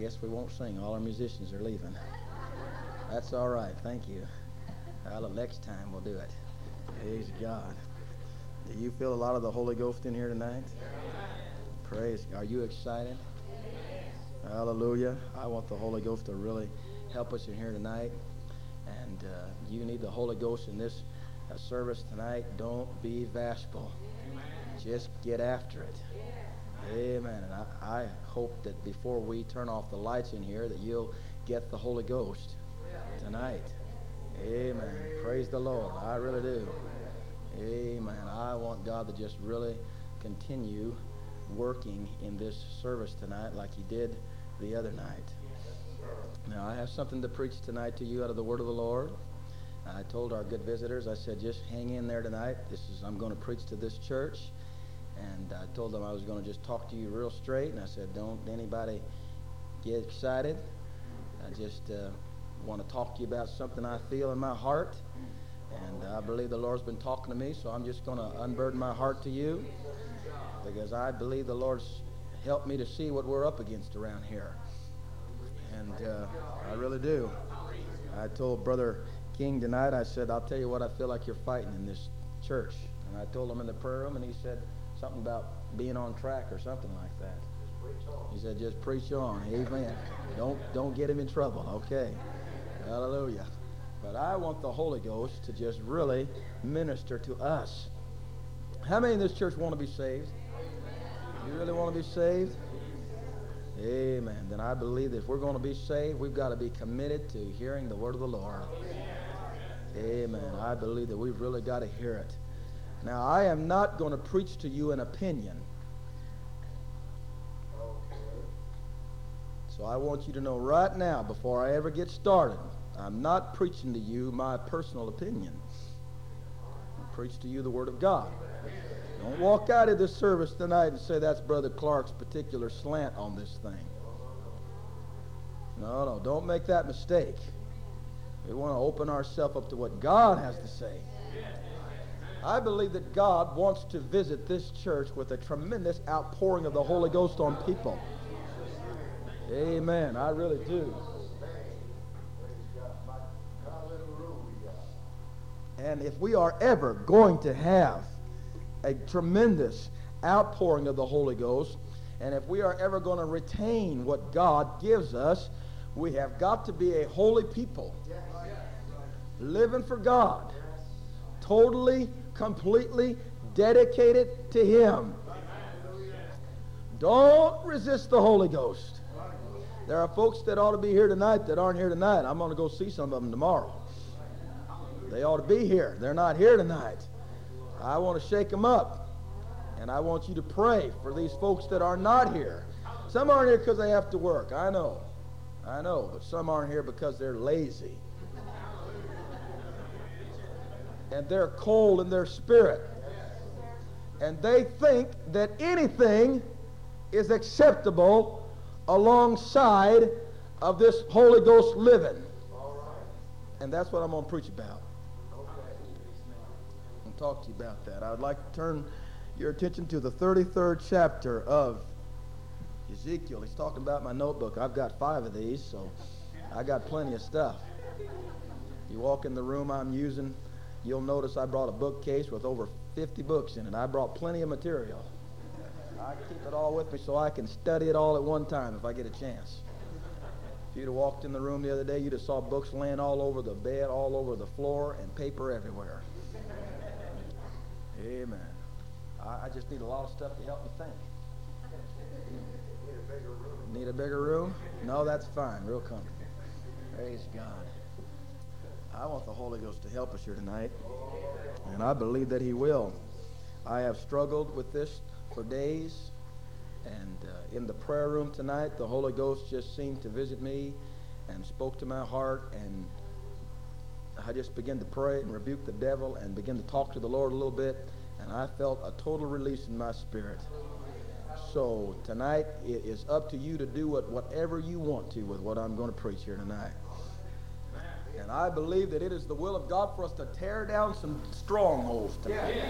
guess we won't sing. All our musicians are leaving. That's all right. Thank you. Well, next time we'll do it. Praise God. Do you feel a lot of the Holy Ghost in here tonight? Praise. Are you excited? Hallelujah. I want the Holy Ghost to really help us in here tonight. And uh, you need the Holy Ghost in this uh, service tonight. Don't be bashful. Just get after it. Amen. And I, I hope that before we turn off the lights in here that you'll get the Holy Ghost tonight. Amen. Praise the Lord. I really do. Amen. I want God to just really continue working in this service tonight like he did the other night. Now, I have something to preach tonight to you out of the word of the Lord. I told our good visitors, I said, just hang in there tonight. This is I'm going to preach to this church. And I told them I was going to just talk to you real straight. And I said, don't anybody get excited. I just uh, want to talk to you about something I feel in my heart. And I believe the Lord's been talking to me, so I'm just going to unburden my heart to you because I believe the Lord's helped me to see what we're up against around here. And uh, I really do. I told Brother King tonight, I said, I'll tell you what I feel like you're fighting in this church. And I told him in the prayer room, and he said something about being on track or something like that. He said, just preach on. Amen. Don't, don't get him in trouble. Okay. Hallelujah. But I want the Holy Ghost to just really minister to us. How many in this church want to be saved? You really want to be saved? Amen. Then I believe that if we're going to be saved, we've got to be committed to hearing the word of the Lord. Amen. I believe that we've really got to hear it. Now, I am not going to preach to you an opinion. So I want you to know right now, before I ever get started, I'm not preaching to you my personal opinion. I preach to you the Word of God. Don't walk out of this service tonight and say that's Brother Clark's particular slant on this thing. No, no, don't make that mistake. We want to open ourselves up to what God has to say. I believe that God wants to visit this church with a tremendous outpouring of the Holy Ghost on people. Amen. I really do. And if we are ever going to have a tremendous outpouring of the Holy Ghost. And if we are ever going to retain what God gives us, we have got to be a holy people. Living for God. Totally, completely dedicated to Him. Don't resist the Holy Ghost. There are folks that ought to be here tonight that aren't here tonight. I'm going to go see some of them tomorrow. They ought to be here. They're not here tonight. I want to shake them up. And I want you to pray for these folks that are not here. Some aren't here because they have to work. I know. I know. But some aren't here because they're lazy. And they're cold in their spirit. And they think that anything is acceptable alongside of this Holy Ghost living. And that's what I'm going to preach about talk to you about that. I would like to turn your attention to the 33rd chapter of Ezekiel. He's talking about my notebook. I've got five of these, so I got plenty of stuff. You walk in the room I'm using, you'll notice I brought a bookcase with over 50 books in it. I brought plenty of material. I keep it all with me so I can study it all at one time if I get a chance. If you'd have walked in the room the other day, you'd have saw books laying all over the bed, all over the floor, and paper everywhere. Amen. I, I just need a lot of stuff to help me think. Need a bigger room. Need a bigger room? No, that's fine. Real comfortable. Praise God. I want the Holy Ghost to help us here tonight, and I believe that He will. I have struggled with this for days, and uh, in the prayer room tonight, the Holy Ghost just seemed to visit me and spoke to my heart, and I just began to pray and rebuke the devil and begin to talk to the Lord a little bit, and I felt a total release in my spirit. So tonight it is up to you to do what, whatever you want to with what I'm going to preach here tonight. And I believe that it is the will of God for us to tear down some strongholds tonight.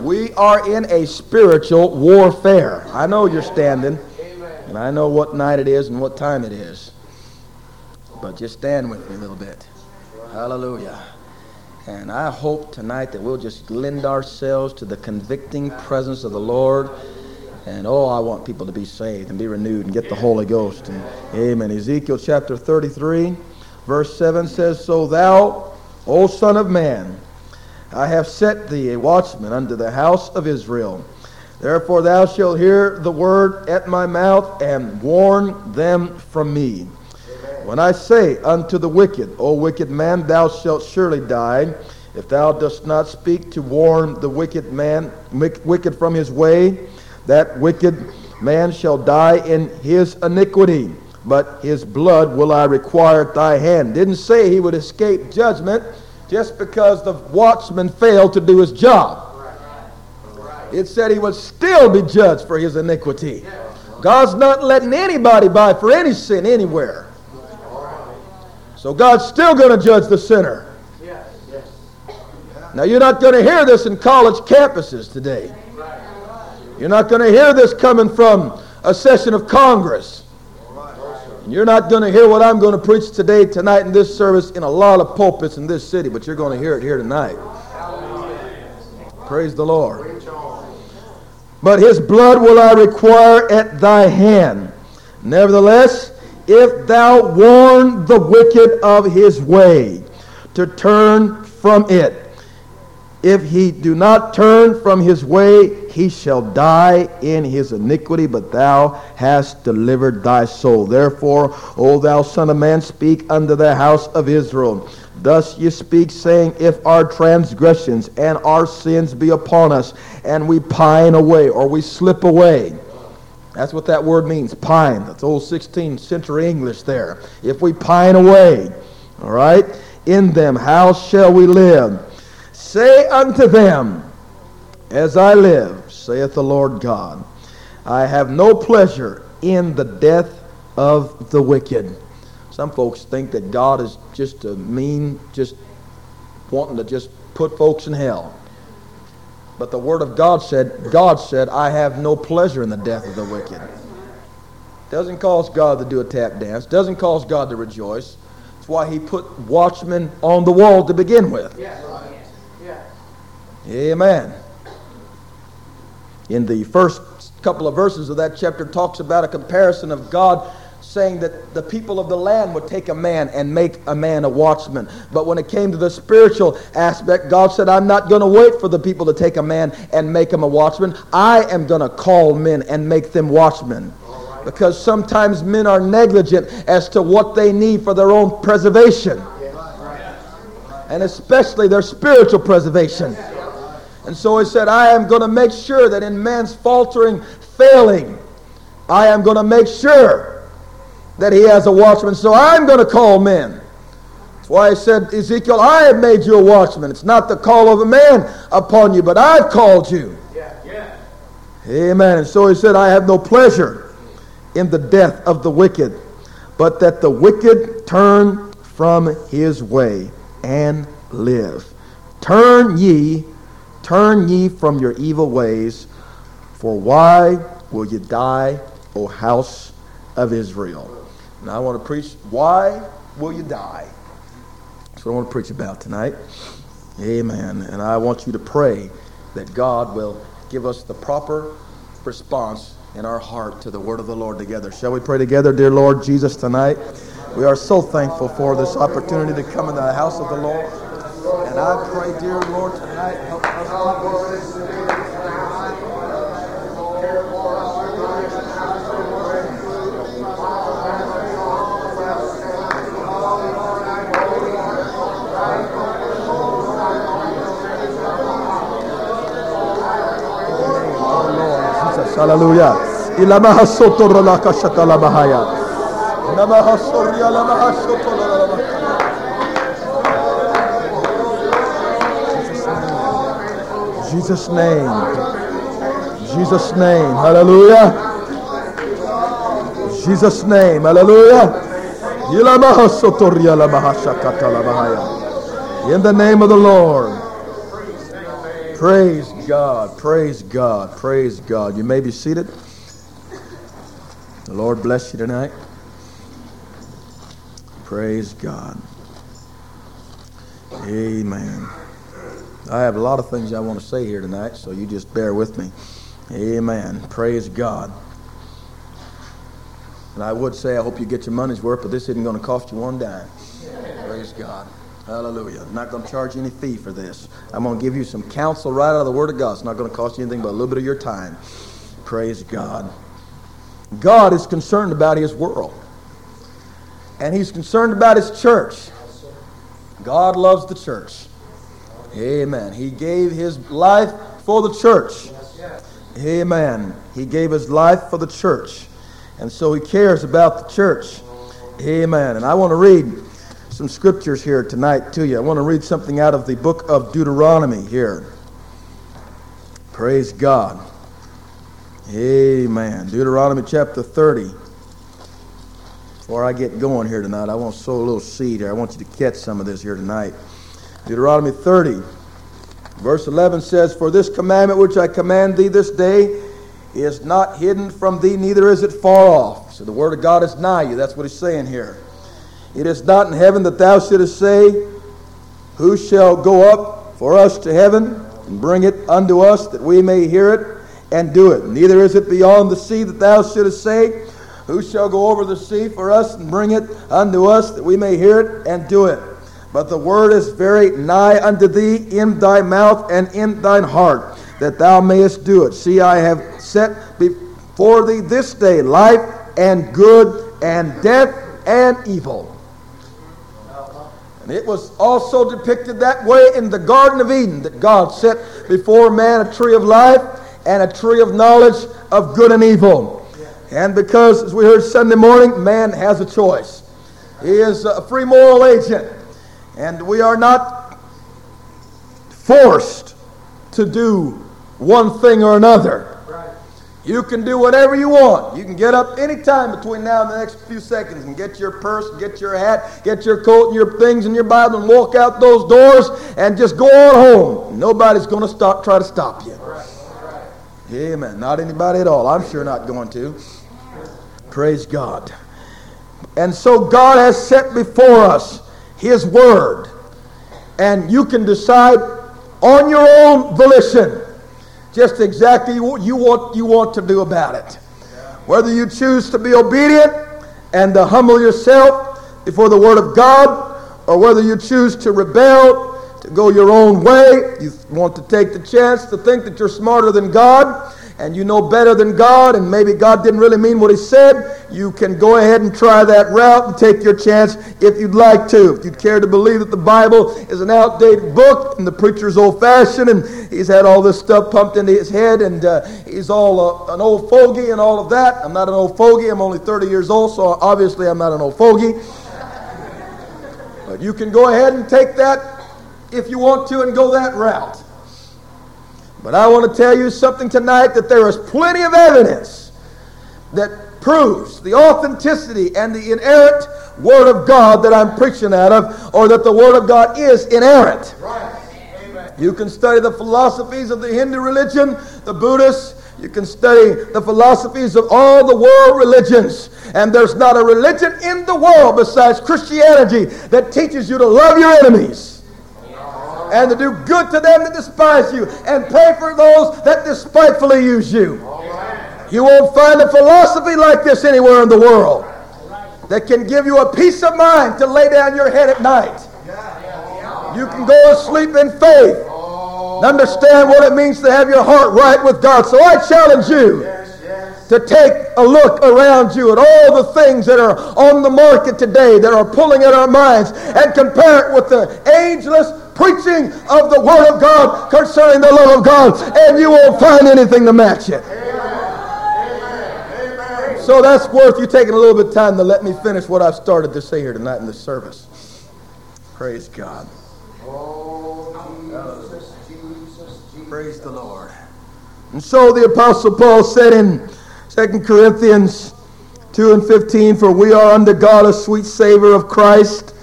We are in a spiritual warfare. I know you're standing. And And I know what night it is and what time it is. But just stand with me a little bit. Hallelujah. And I hope tonight that we'll just lend ourselves to the convicting presence of the Lord. And oh, I want people to be saved and be renewed and get the Holy Ghost. And amen. Ezekiel chapter 33, verse 7 says, So thou, O Son of Man, I have set thee a watchman unto the house of Israel. Therefore thou shalt hear the word at my mouth and warn them from me. When I say unto the wicked, O wicked man, thou shalt surely die, if thou dost not speak to warn the wicked man, wicked from his way, that wicked man shall die in his iniquity, but his blood will I require at thy hand. Didn't say he would escape judgment just because the watchman failed to do his job. It said he would still be judged for his iniquity. God's not letting anybody by for any sin anywhere. So God's still going to judge the sinner. Now, you're not going to hear this in college campuses today. You're not going to hear this coming from a session of Congress. And you're not going to hear what I'm going to preach today, tonight, in this service in a lot of pulpits in this city, but you're going to hear it here tonight. Praise the Lord. But his blood will I require at thy hand. Nevertheless, if thou warn the wicked of his way, to turn from it. If he do not turn from his way, he shall die in his iniquity, but thou hast delivered thy soul. Therefore, O thou son of man, speak unto the house of Israel. Thus ye speak, saying, If our transgressions and our sins be upon us, and we pine away, or we slip away, that's what that word means, pine. That's old 16th century English there. If we pine away, all right, in them, how shall we live? Say unto them, As I live, saith the Lord God, I have no pleasure in the death of the wicked. Some folks think that God is just a mean, just wanting to just put folks in hell. But the word of God said, God said, I have no pleasure in the death of the wicked. Doesn't cause God to do a tap dance. Doesn't cause God to rejoice. That's why he put watchmen on the wall to begin with. Amen. In the first couple of verses of that chapter talks about a comparison of God saying that the people of the land would take a man and make a man a watchman. But when it came to the spiritual aspect, God said, I'm not going to wait for the people to take a man and make him a watchman. I am going to call men and make them watchmen. Because sometimes men are negligent as to what they need for their own preservation. And especially their spiritual preservation. And so he said, I am going to make sure that in man's faltering, failing, I am going to make sure that he has a watchman. So I'm going to call men. That's why he said, Ezekiel, I have made you a watchman. It's not the call of a man upon you, but I've called you. Yeah. Yeah. Amen. And so he said, I have no pleasure in the death of the wicked, but that the wicked turn from his way and live. Turn ye, turn ye from your evil ways, for why will ye die, O house of Israel? And I want to preach, why will you die? That's what I want to preach about tonight. Amen. And I want you to pray that God will give us the proper response in our heart to the word of the Lord together. Shall we pray together, dear Lord Jesus, tonight? We are so thankful for this opportunity to come in the house of the Lord. And I pray, dear Lord, tonight, help us. Hallelujah. Ilamaha sotorra la kashata la bahaya. Namaha sorya la maha sotorra Jesus' name. Jesus' name. Hallelujah. Jesus' name. Hallelujah. In the name of the Lord. Praise God. Praise God. Praise God. You may be seated. The Lord bless you tonight. Praise God. Amen. I have a lot of things I want to say here tonight, so you just bear with me. Amen. Praise God. And I would say I hope you get your money's worth, but this isn't going to cost you one dime. Praise God. Hallelujah. I'm not going to charge you any fee for this. I'm going to give you some counsel right out of the Word of God. It's not going to cost you anything but a little bit of your time. Praise God. God is concerned about His world. And He's concerned about His church. God loves the church. Amen. He gave His life for the church. Amen. He gave His life for the church. And so He cares about the church. Amen. And I want to read some scriptures here tonight to you. I want to read something out of the book of Deuteronomy here. Praise God. Amen. Deuteronomy chapter 30. Before I get going here tonight, I want to sow a little seed here. I want you to catch some of this here tonight. Deuteronomy 30, verse 11 says, For this commandment which I command thee this day is not hidden from thee, neither is it far off. So the word of God is nigh you. That's what he's saying here. It is not in heaven that thou shouldest say, Who shall go up for us to heaven and bring it unto us that we may hear it and do it? Neither is it beyond the sea that thou shouldest say, Who shall go over the sea for us and bring it unto us that we may hear it and do it? But the word is very nigh unto thee in thy mouth and in thine heart, that thou mayest do it. See, I have set before thee this day life and good and death and evil. And it was also depicted that way in the Garden of Eden that God set before man a tree of life and a tree of knowledge of good and evil. And because, as we heard Sunday morning, man has a choice. He is a free moral agent. And we are not forced to do one thing or another. You can do whatever you want. You can get up anytime between now and the next few seconds and get your purse, get your hat, get your coat and your things and your Bible and walk out those doors and just go on home. Nobody's going to stop try to stop you. Amen. Not anybody at all. I'm sure not going to. Praise God. And so God has set before us His Word. And you can decide on your own volition just exactly what you want, you want to do about it. Whether you choose to be obedient and to humble yourself before the Word of God, or whether you choose to rebel, to go your own way, you want to take the chance to think that you're smarter than God and you know better than God, and maybe God didn't really mean what He said, you can go ahead and try that route and take your chance if you'd like to. If you'd care to believe that the Bible is an outdated book and the preacher's old fashioned and he's had all this stuff pumped into his head and uh, he's all uh, an old fogey and all of that. I'm not an old fogey, I'm only 30 years old, so obviously I'm not an old fogey. but you can go ahead and take that if you want to and go that route. But I want to tell you something tonight that there is plenty of evidence that proves the authenticity and the inerrant Word of God that I'm preaching out of, or that the Word of God is inerrant. Right. You can study the philosophies of the Hindu religion, the Buddhists, you can study the philosophies of all the world religions. And there's not a religion in the world besides Christianity that teaches you to love your enemies and to do good to them that despise you and pay for those that despitefully use you. You won't find a philosophy like this anywhere in the world that can give you a peace of mind to lay down your head at night. You can go to sleep in faith and understand what it means to have your heart right with God. So I challenge you to take a look around you at all the things that are on the market today that are pulling at our minds and compare it with the ageless preaching of the Word of God concerning the love of God, and you won't find anything to match it. So that's worth you taking a little bit of time to let me finish what I've started to say here tonight in this service. Praise God. Praise the Lord. And so the Apostle Paul said in 2 Corinthians 2 and 15, For we are unto God a sweet savor of Christ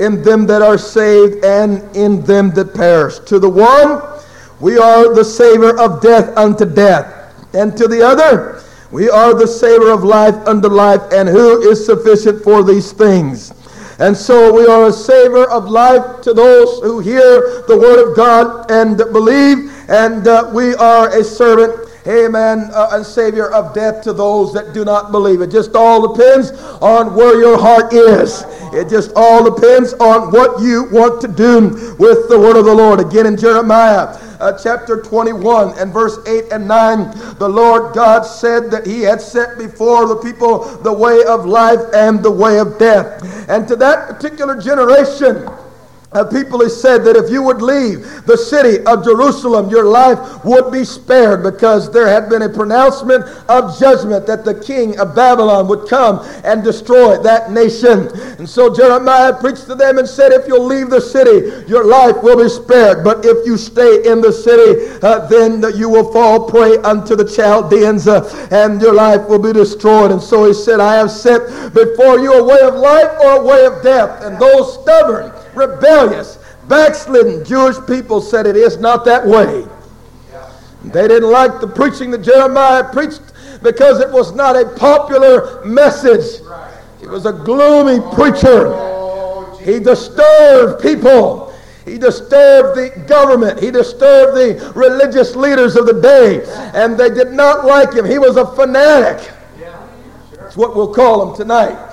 in them that are saved and in them that perish. To the one, we are the savor of death unto death, and to the other, We are the savor of life unto life, and who is sufficient for these things? And so we are a savor of life to those who hear the word of God and believe, and uh, we are a servant amen, uh, and Savior of death to those that do not believe. It just all depends on where your heart is. It just all depends on what you want to do with the word of the Lord. Again in Jeremiah uh, chapter 21 and verse 8 and 9, the Lord God said that he had set before the people the way of life and the way of death. And to that particular generation, uh, people have said that if you would leave the city of Jerusalem, your life would be spared because there had been a pronouncement of judgment that the king of Babylon would come and destroy that nation. And so Jeremiah preached to them and said, If you'll leave the city, your life will be spared. But if you stay in the city, uh, then you will fall prey unto the Chaldeans uh, and your life will be destroyed. And so he said, I have set before you a way of life or a way of death. And those stubborn, rebellious, backslidden Jewish people said it is not that way. They didn't like the preaching that Jeremiah preached because it was not a popular message. He was a gloomy preacher. He disturbed people. He disturbed the government. He disturbed the religious leaders of the day. And they did not like him. He was a fanatic. That's what we'll call him tonight.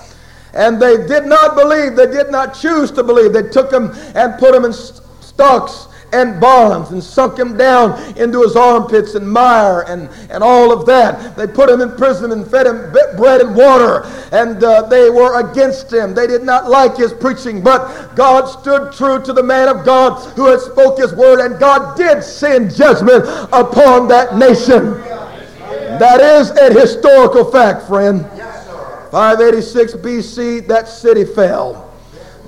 And they did not believe. They did not choose to believe. They took him and put him in stocks and bonds and sunk him down into his armpits and mire and, and all of that. They put him in prison and fed him bread and water, and uh, they were against him. They did not like his preaching, but God stood true to the man of God who had spoke his word, and God did send judgment upon that nation. That is a historical fact, friend. 586 BC, that city fell.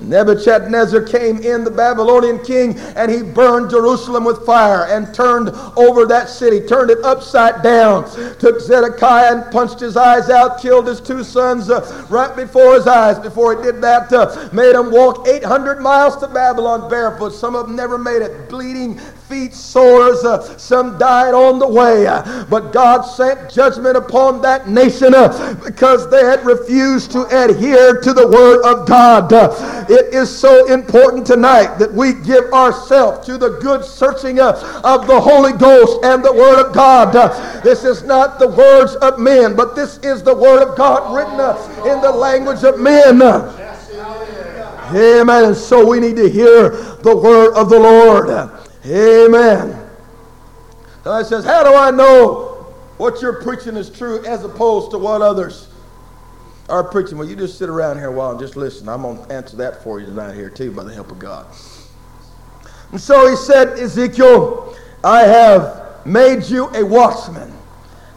Nebuchadnezzar came in, the Babylonian king, and he burned Jerusalem with fire and turned over that city, turned it upside down. Took Zedekiah and punched his eyes out, killed his two sons uh, right before his eyes. Before he did that, uh, made them walk 800 miles to Babylon barefoot. Some of them never made it, bleeding feet sores. Uh, some died on the way. But God sent judgment upon that nation uh, because they had refused to adhere to the word of God. It is so important tonight that we give ourselves to the good searching uh, of the Holy Ghost and the word of God. This is not the words of men, but this is the word of God written in the language of men. Amen. So we need to hear the word of the Lord. Amen. I says, How do I know what you're preaching is true as opposed to what others are preaching? Well, you just sit around here a while and just listen. I'm going to answer that for you tonight here, too, by the help of God. And so he said, Ezekiel, I have made you a watchman.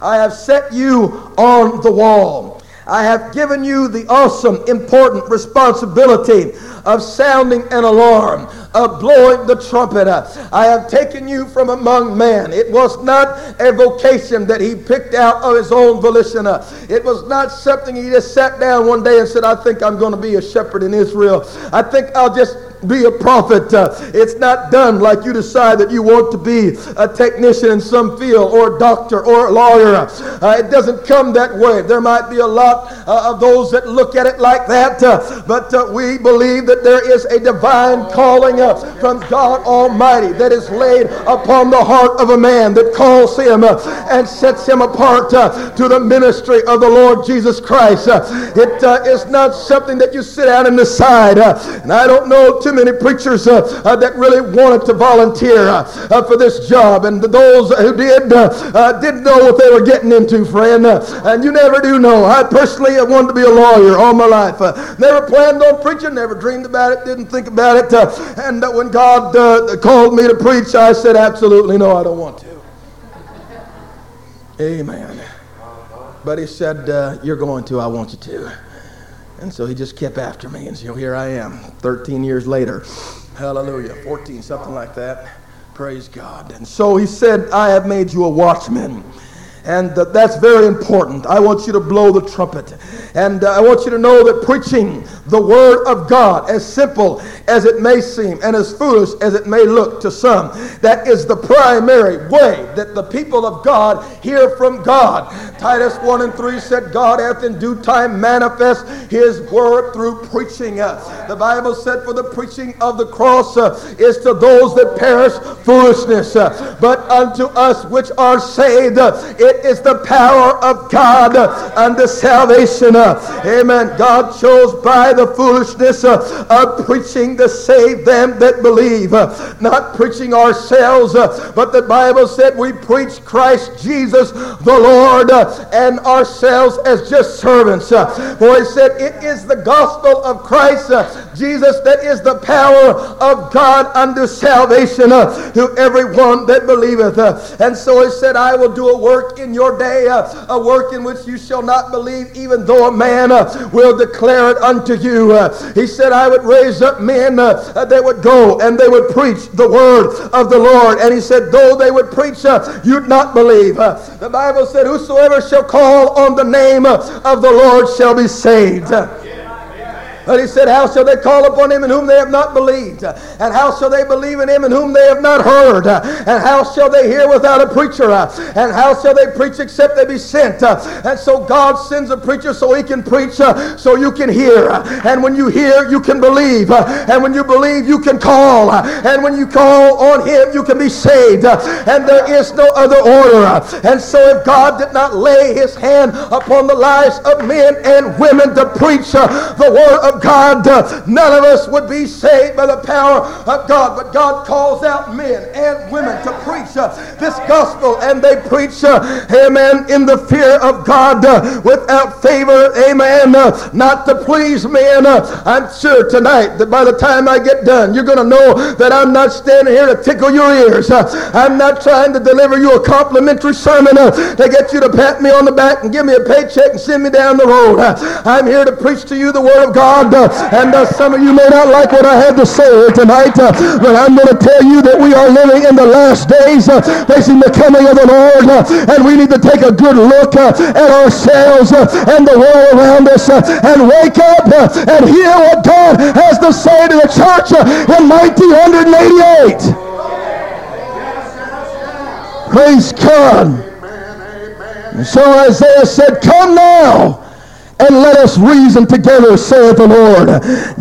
I have set you on the wall. I have given you the awesome, important responsibility of sounding an alarm, of blowing the trumpet. I have taken you from among men. It was not a vocation that he picked out of his own volition. It was not something he just sat down one day and said, I think I'm going to be a shepherd in Israel. I think I'll just be a prophet. Uh, it's not done like you decide that you want to be a technician in some field or a doctor or a lawyer. Uh, it doesn't come that way. There might be a lot uh, of those that look at it like that, uh, but uh, we believe that there is a divine calling uh, from God Almighty that is laid upon the heart of a man that calls him and sets him apart to the ministry of the Lord Jesus Christ. it is not something that you sit down and decide. and I don't know too many preachers uh, uh, that really wanted to volunteer uh, uh for this job, and those who did uh, uh, didn't know what they were getting into, friend. and you never do know. I personally wanted to be a lawyer all my life. never planned on preaching, never dreamed about it, didn't think about it. and when God called me to preach, I said, absolutely no, I don't want to. Amen. But he said, You're going to, I want you to. And so he just kept after me. And so here I am, 13 years later. Hallelujah. 14, something like that. Praise God. And so he said, I have made you a watchman. And uh, that's very important. I want you to blow the trumpet. And uh, I want you to know that preaching the Word of God, as simple as it may seem and as foolish as it may look to some, that is the primary way that the people of God hear from God. Titus 1 and 3 said, God hath in due time manifest his word through preaching. Uh, the Bible said, For the preaching of the cross uh, is to those that perish foolishness, uh, but unto us which are saved, uh, it is the power of God unto salvation. Amen. God chose by the foolishness of preaching to save them that believe, not preaching ourselves, but the Bible said we preach Christ Jesus the Lord and ourselves as just servants. For he said, It is the gospel of Christ Jesus that is the power of God unto salvation to everyone that believeth. And so he said, I will do a work in your day, uh, a work in which you shall not believe, even though a man uh, will declare it unto you. Uh, he said, I would raise up men that would go and they would preach the word of the Lord. And he said, though they would preach, you'd not believe. The Bible said, Whosoever shall call on the name of the Lord shall be saved. But he said, How shall they call upon him in whom they have not believed? And how shall they believe in him in whom they have not heard? And how shall they hear without a preacher? And how shall they preach except they be sent? And so God sends a preacher so he can preach, so you can hear. And when you hear, you can believe. And when you believe, you can call. And when you call on him, you can be saved. And there is no other order. And so if God did not lay his hand upon the lives of men and women to preach the word of of God, uh, none of us would be saved by the power of God. But God calls out men and women to preach uh, this gospel, and they preach, uh, amen, in the fear of God without favor, amen, not to please men. I'm sure tonight that by the time I get done, you're going to know that I'm not standing here to tickle your ears. I'm not trying to deliver you a complimentary sermon to get you to pat me on the back and give me a paycheck and send me down the road. I'm here to preach to you the Word of God God. And uh, some of you may not like what I have to say tonight, uh, but I'm going to tell you that we are living in the last days, uh, facing the coming of the Lord, and we need to take a good look at ourselves and the world around us and wake up and hear what God has to say to the church in 1988. Praise God. So Isaiah said, Come now and let us reason together, saith the Lord.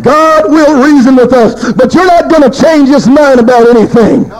God will reason with us, but you're not going to change his mind about anything.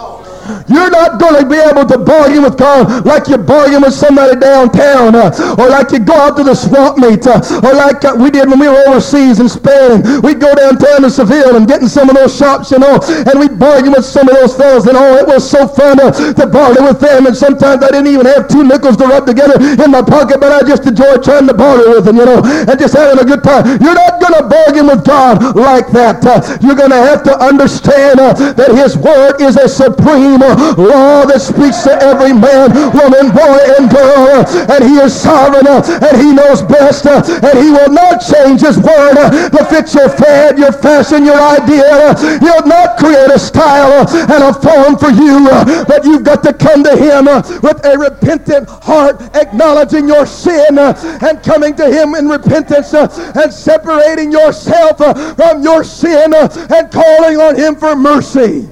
You're not going to be able to bargain with God like you bargain with somebody downtown uh, or like you go out to the swamp meet uh, or like uh, we did when we were overseas in Spain. We'd go downtown to Seville and get in some of those shops, you know, and we'd bargain with some of those fellas and oh, it was so fun uh, to bargain with them and sometimes I didn't even have two nickels to rub together in my pocket, but I just enjoyed trying to bargain with them, you know, and just having a good time. You're not going to bargain with God like that. Uh, you're going to have to understand uh, that his word is a supreme law that speaks to every man, woman, boy, and girl. And he is sovereign and he knows best and he will not change his word to fit your fad, your fashion, your idea. He'll not create a style and a form for you, but you've got to come to him with a repentant heart, acknowledging your sin and coming to him in repentance and separating yourself from your sin and calling on him for mercy.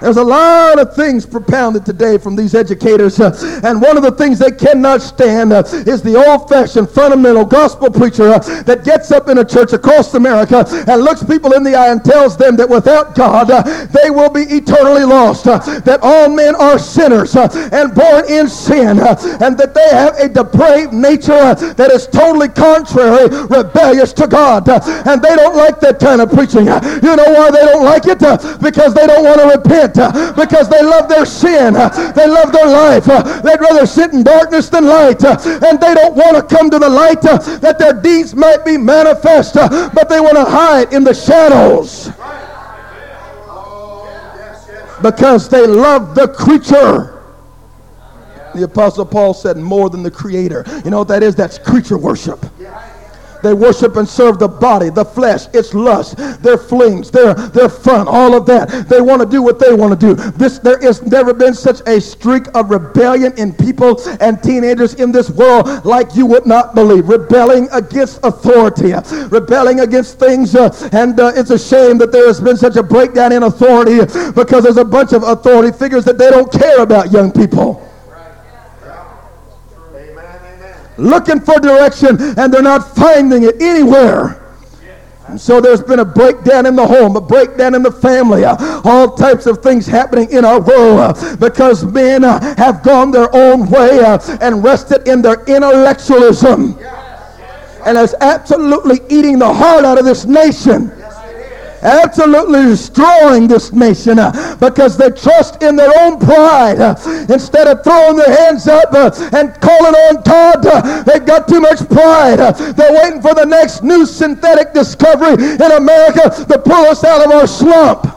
There's a lot of things propounded today from these educators, uh, and one of the things they cannot stand uh, is the old-fashioned fundamental gospel preacher uh, that gets up in a church across America and looks people in the eye and tells them that without God uh, they will be eternally lost, uh, that all men are sinners uh, and born in sin, and that they have a depraved nature that is totally contrary, rebellious to God, and they don't like that kind of preaching. You know why they don't like it? because they don't want to repent because they love their sin. Uh, they love their life. Uh, they'd rather sit in darkness than light. And they don't want to come to the light that their deeds might be manifest, but they want to hide in the shadows because they love the creature. The Apostle Paul said, more than the creator. You know what that is? That's creature worship. They worship and serve the body, the flesh, its lust, their flings, their, their fun, all of that. They want to do what they want to do. This There has never been such a streak of rebellion in people and teenagers in this world like you would not believe. Rebelling against authority, rebelling against things. Uh, and uh, it's a shame that there has been such a breakdown in authority because there's a bunch of authority figures that they don't care about young people. Looking for direction and they're not finding it anywhere. And so there's been a breakdown in the home, a breakdown in the family, uh, all types of things happening in our world uh, because men uh, have gone their own way uh, and rested in their intellectualism. And it's absolutely eating the heart out of this nation absolutely destroying this nation uh, because they trust in their own pride. Uh, instead of throwing their hands up uh, and calling on God, they've got too much pride. They're waiting for the next new synthetic discovery in America to pull us out of our slump.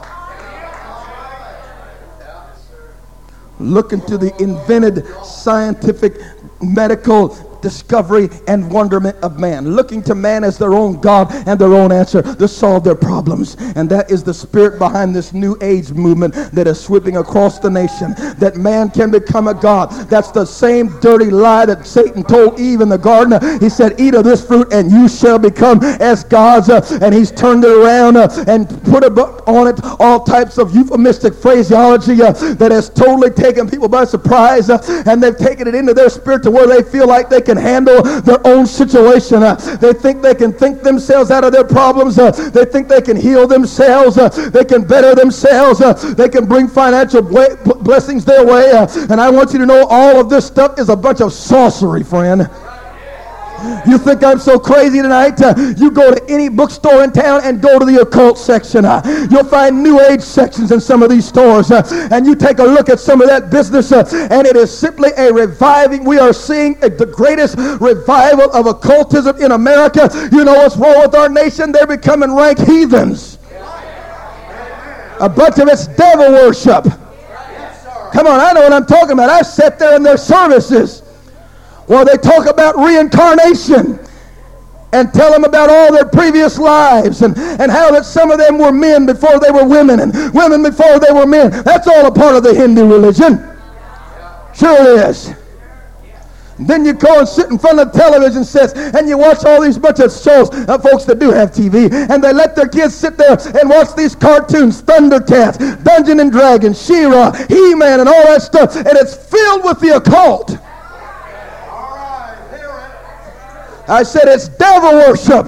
Look into the invented scientific medical discovery and wonderment of man, looking to man as their own God and their own answer to solve their problems. And that is the spirit behind this new age movement that is sweeping across the nation, that man can become a God. That's the same dirty lie that Satan told Eve in the garden. He said, Eat of this fruit and you shall become as gods. And he's turned it around uh, and put on it all types of euphemistic phraseology uh, that has totally taken people by surprise. Uh, and they've taken it into their spirit to where they feel like they can can handle their own situation. Uh, they think they can think themselves out of their problems. Uh, they think they can heal themselves. Uh, they can better themselves. They can bring financial blessings their way. And I want you to know all of this stuff is a bunch of sorcery, friend. You think I'm so crazy tonight? Uh, you go to any bookstore in town and go to the occult section. Uh, you'll find new age sections in some of these stores. Uh, and you take a look at some of that business, and it is simply a reviving. We are seeing the greatest revival of occultism in America. You know what's wrong with our nation? They're becoming rank heathens. A bunch of it's devil worship. Come on, I know what I'm talking about. I sat there in their services. Well, they talk about reincarnation and tell them about all their previous lives and, and how that some of them were men before they were women and women before they were men. That's all a part of the Hindu religion. Sure is. Then you go and sit in front of the television sets and you watch all these bunch of shows, uh, folks that do have TV, and they let their kids sit there and watch these cartoons, Thundercats, Dungeon and Dragons, She-Ra, He-Man, and all that stuff, and it's filled with the occult. I said it's devil worship.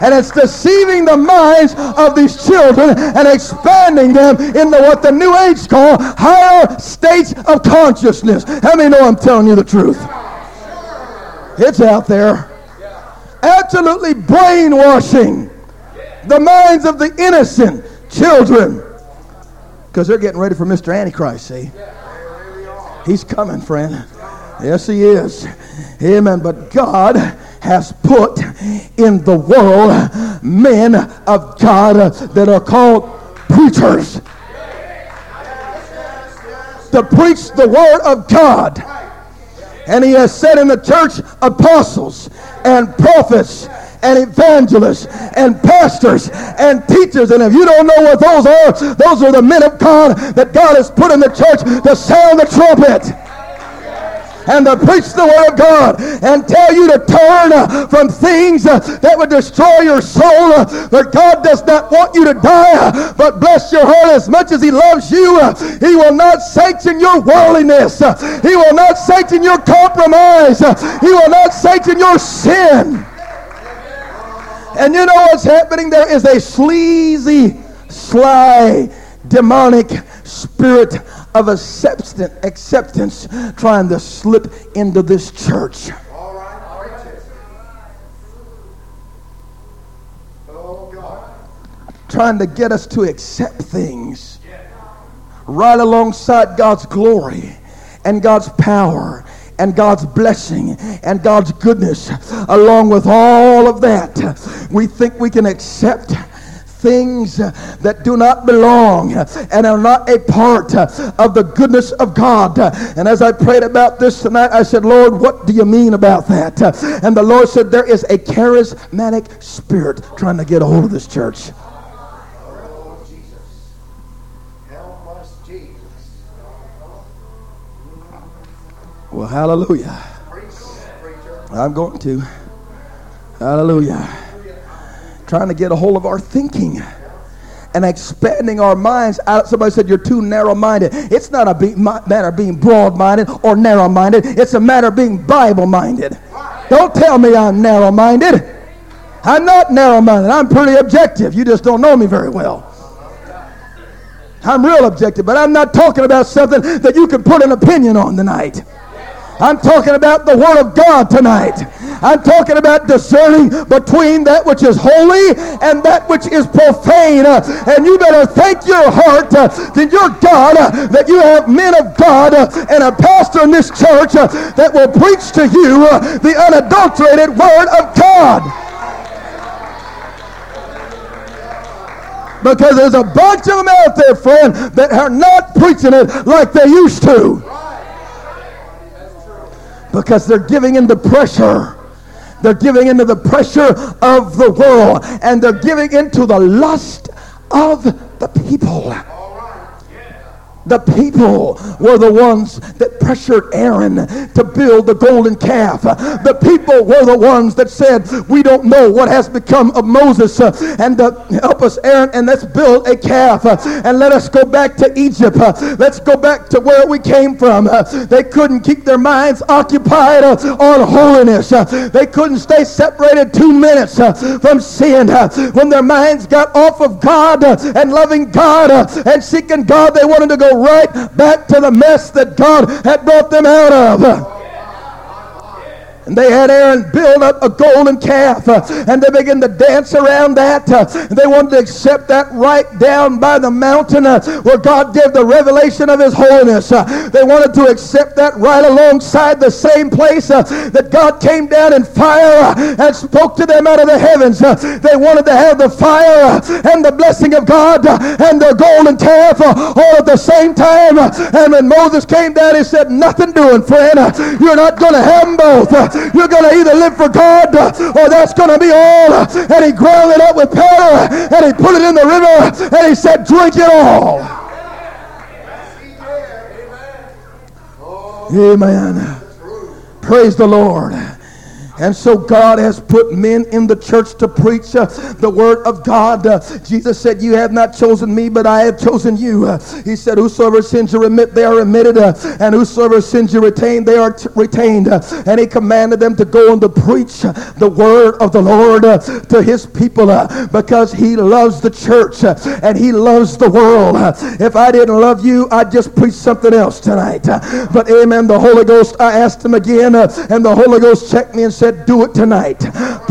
And it's deceiving the minds of these children and expanding them into what the New Age call higher states of consciousness. How many know I'm telling you the truth? It's out there. Absolutely brainwashing the minds of the innocent children. Because they're getting ready for Mr. Antichrist, see? He's coming, friend. Yes, he is. Amen. But God has put in the world men of God that are called preachers to preach the word of God. And he has said in the church apostles and prophets and evangelists and pastors and teachers. And if you don't know what those are, those are the men of God that God has put in the church to sound the trumpet and to preach the word of God and tell you to turn uh, from things uh, that would destroy your soul. Uh, but God does not want you to die, but bless your heart as much as He loves you. He will not sanction your worldliness. He will not sanction your compromise. He will not sanction your sin. And you know what's happening? There is a sleazy, sly, demonic spirit of acceptance, acceptance trying to slip into this church. Trying to get us to accept things right alongside God's glory and God's power and God's blessing and God's goodness. Along with all of that, we think we can accept things that do not belong and are not a part of the goodness of God. And as I prayed about this tonight, I said, Lord, what do you mean about that? And the Lord said, there is a charismatic spirit trying to get a hold of this church. Well, hallelujah. I'm going to. Hallelujah. Trying to get a hold of our thinking and expanding our minds out. Somebody said you're too narrow-minded. It's not a be- matter of being broad-minded or narrow-minded. It's a matter of being Bible-minded. Don't tell me I'm narrow-minded. I'm not narrow-minded. I'm pretty objective. You just don't know me very well. I'm real objective, but I'm not talking about something that you can put an opinion on tonight. I'm talking about the Word of God tonight. I'm talking about discerning between that which is holy and that which is profane. And you better thank your heart that your God that you have men of God and a pastor in this church that will preach to you the unadulterated Word of God. Because there's a bunch of them out there, friend, that are not preaching it like they used to because they're giving into pressure. They're giving into the pressure of the world and they're giving into the lust of the people. The people were the ones that pressured Aaron to build the golden calf. The people were the ones that said, We don't know what has become of Moses. Uh, and uh, help us, Aaron, and let's build a calf. Uh, and let us go back to Egypt. Uh, let's go back to where we came from. They couldn't keep their minds occupied on holiness. They couldn't stay separated two minutes from sin. When their minds got off of God and loving God and seeking God, they wanted to go right back to the mess that God had brought them out of. And they had Aaron build up a golden calf. Uh, and they began to dance around that. Uh, they wanted to accept that right down by the mountain uh, where God gave the revelation of his holiness. Uh, they wanted to accept that right alongside the same place uh, that God came down in fire uh, and spoke to them out of the heavens. they wanted to have the fire and the blessing of God and the golden calf all at the same time. and when Moses came down, he said, Nothing doing, friend. You're not going to have them both. You're going to either live for God or that's going to be all. And he ground it up with powder and he put it in the river and he said, drink it all. Amen. Praise the Lord. And so God has put men in the church to preach uh, the word of God. Uh, Jesus said, You have not chosen me, but I have chosen you. Uh, he said, Whosoever sins you remit, they are remitted. Uh, and whosoever sins you retain, they are t- retained. Uh, and he commanded them to go and to preach the word of the Lord uh, to his people because he loves the church and he loves the world. if I didn't love you, I'd just preach something else tonight. but amen, the Holy Ghost, I asked him again, and the Holy Ghost checked me and said, said, Do it tonight.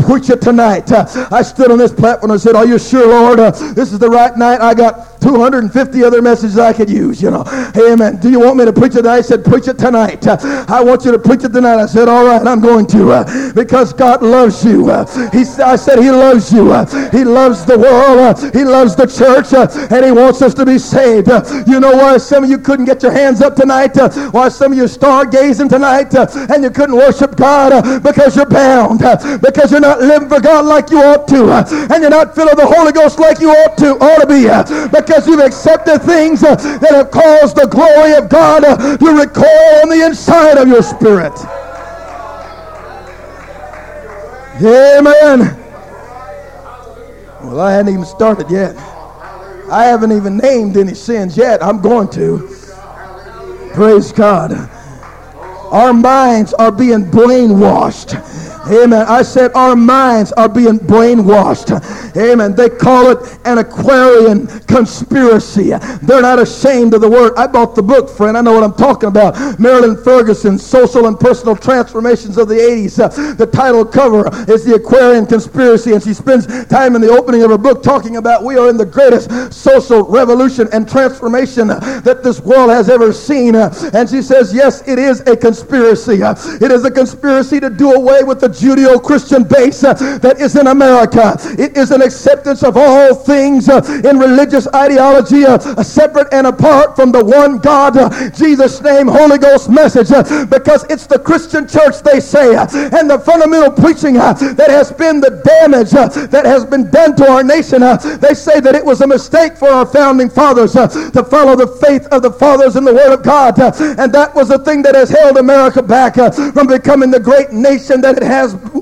Preach it tonight. I stood on this platform and said, Are you sure, Lord? This is the right night. I got 250 other messages I could use, you know. Amen. Do you want me to preach it tonight? I said, Preach it tonight. Uh, I want you to preach it tonight. I said, All right, I'm going to. Uh, because God loves you. Uh, he, I said, He loves you. He loves the world. He loves the church. And He wants us to be saved. You know why some of you couldn't get your hands up tonight? Why some of you stargazing tonight and you couldn't worship God? Because you're bound because you're not living for God like you ought to and you're not filled with the Holy Ghost like you ought to ought to be because you've accepted things uh, that have caused the glory of God uh, to recoil on the inside of your spirit. Amen. Well, I hadn't even started yet. I haven't even named any sins yet. I'm going to. Praise God. Our minds are being brainwashed. Amen. I said our minds are being brainwashed. Amen. They call it an Aquarian conspiracy. They're not ashamed of the word. I bought the book, friend. I know what I'm talking about. Marilyn Ferguson, Social and Personal Transformations of the 80s. Uh, the title cover is The Aquarian Conspiracy, and she spends time in the opening of her book talking about we are in the greatest social revolution and transformation that this world has ever seen. Uh, and she says, yes, it is a conspiracy. Uh, it is a conspiracy to do away with the Judeo Christian base uh, that is in America. It is an acceptance of all things uh, in religious ideology, uh, separate and apart from the one God, uh, Jesus' name, Holy Ghost message, uh, because it's the Christian church, they say, uh, and the fundamental preaching that has been the damage that has been done to our nation. they say that it was a mistake for our founding fathers to follow the faith of the fathers in the Word of God, and that was the thing that has held America back from becoming the great nation that it has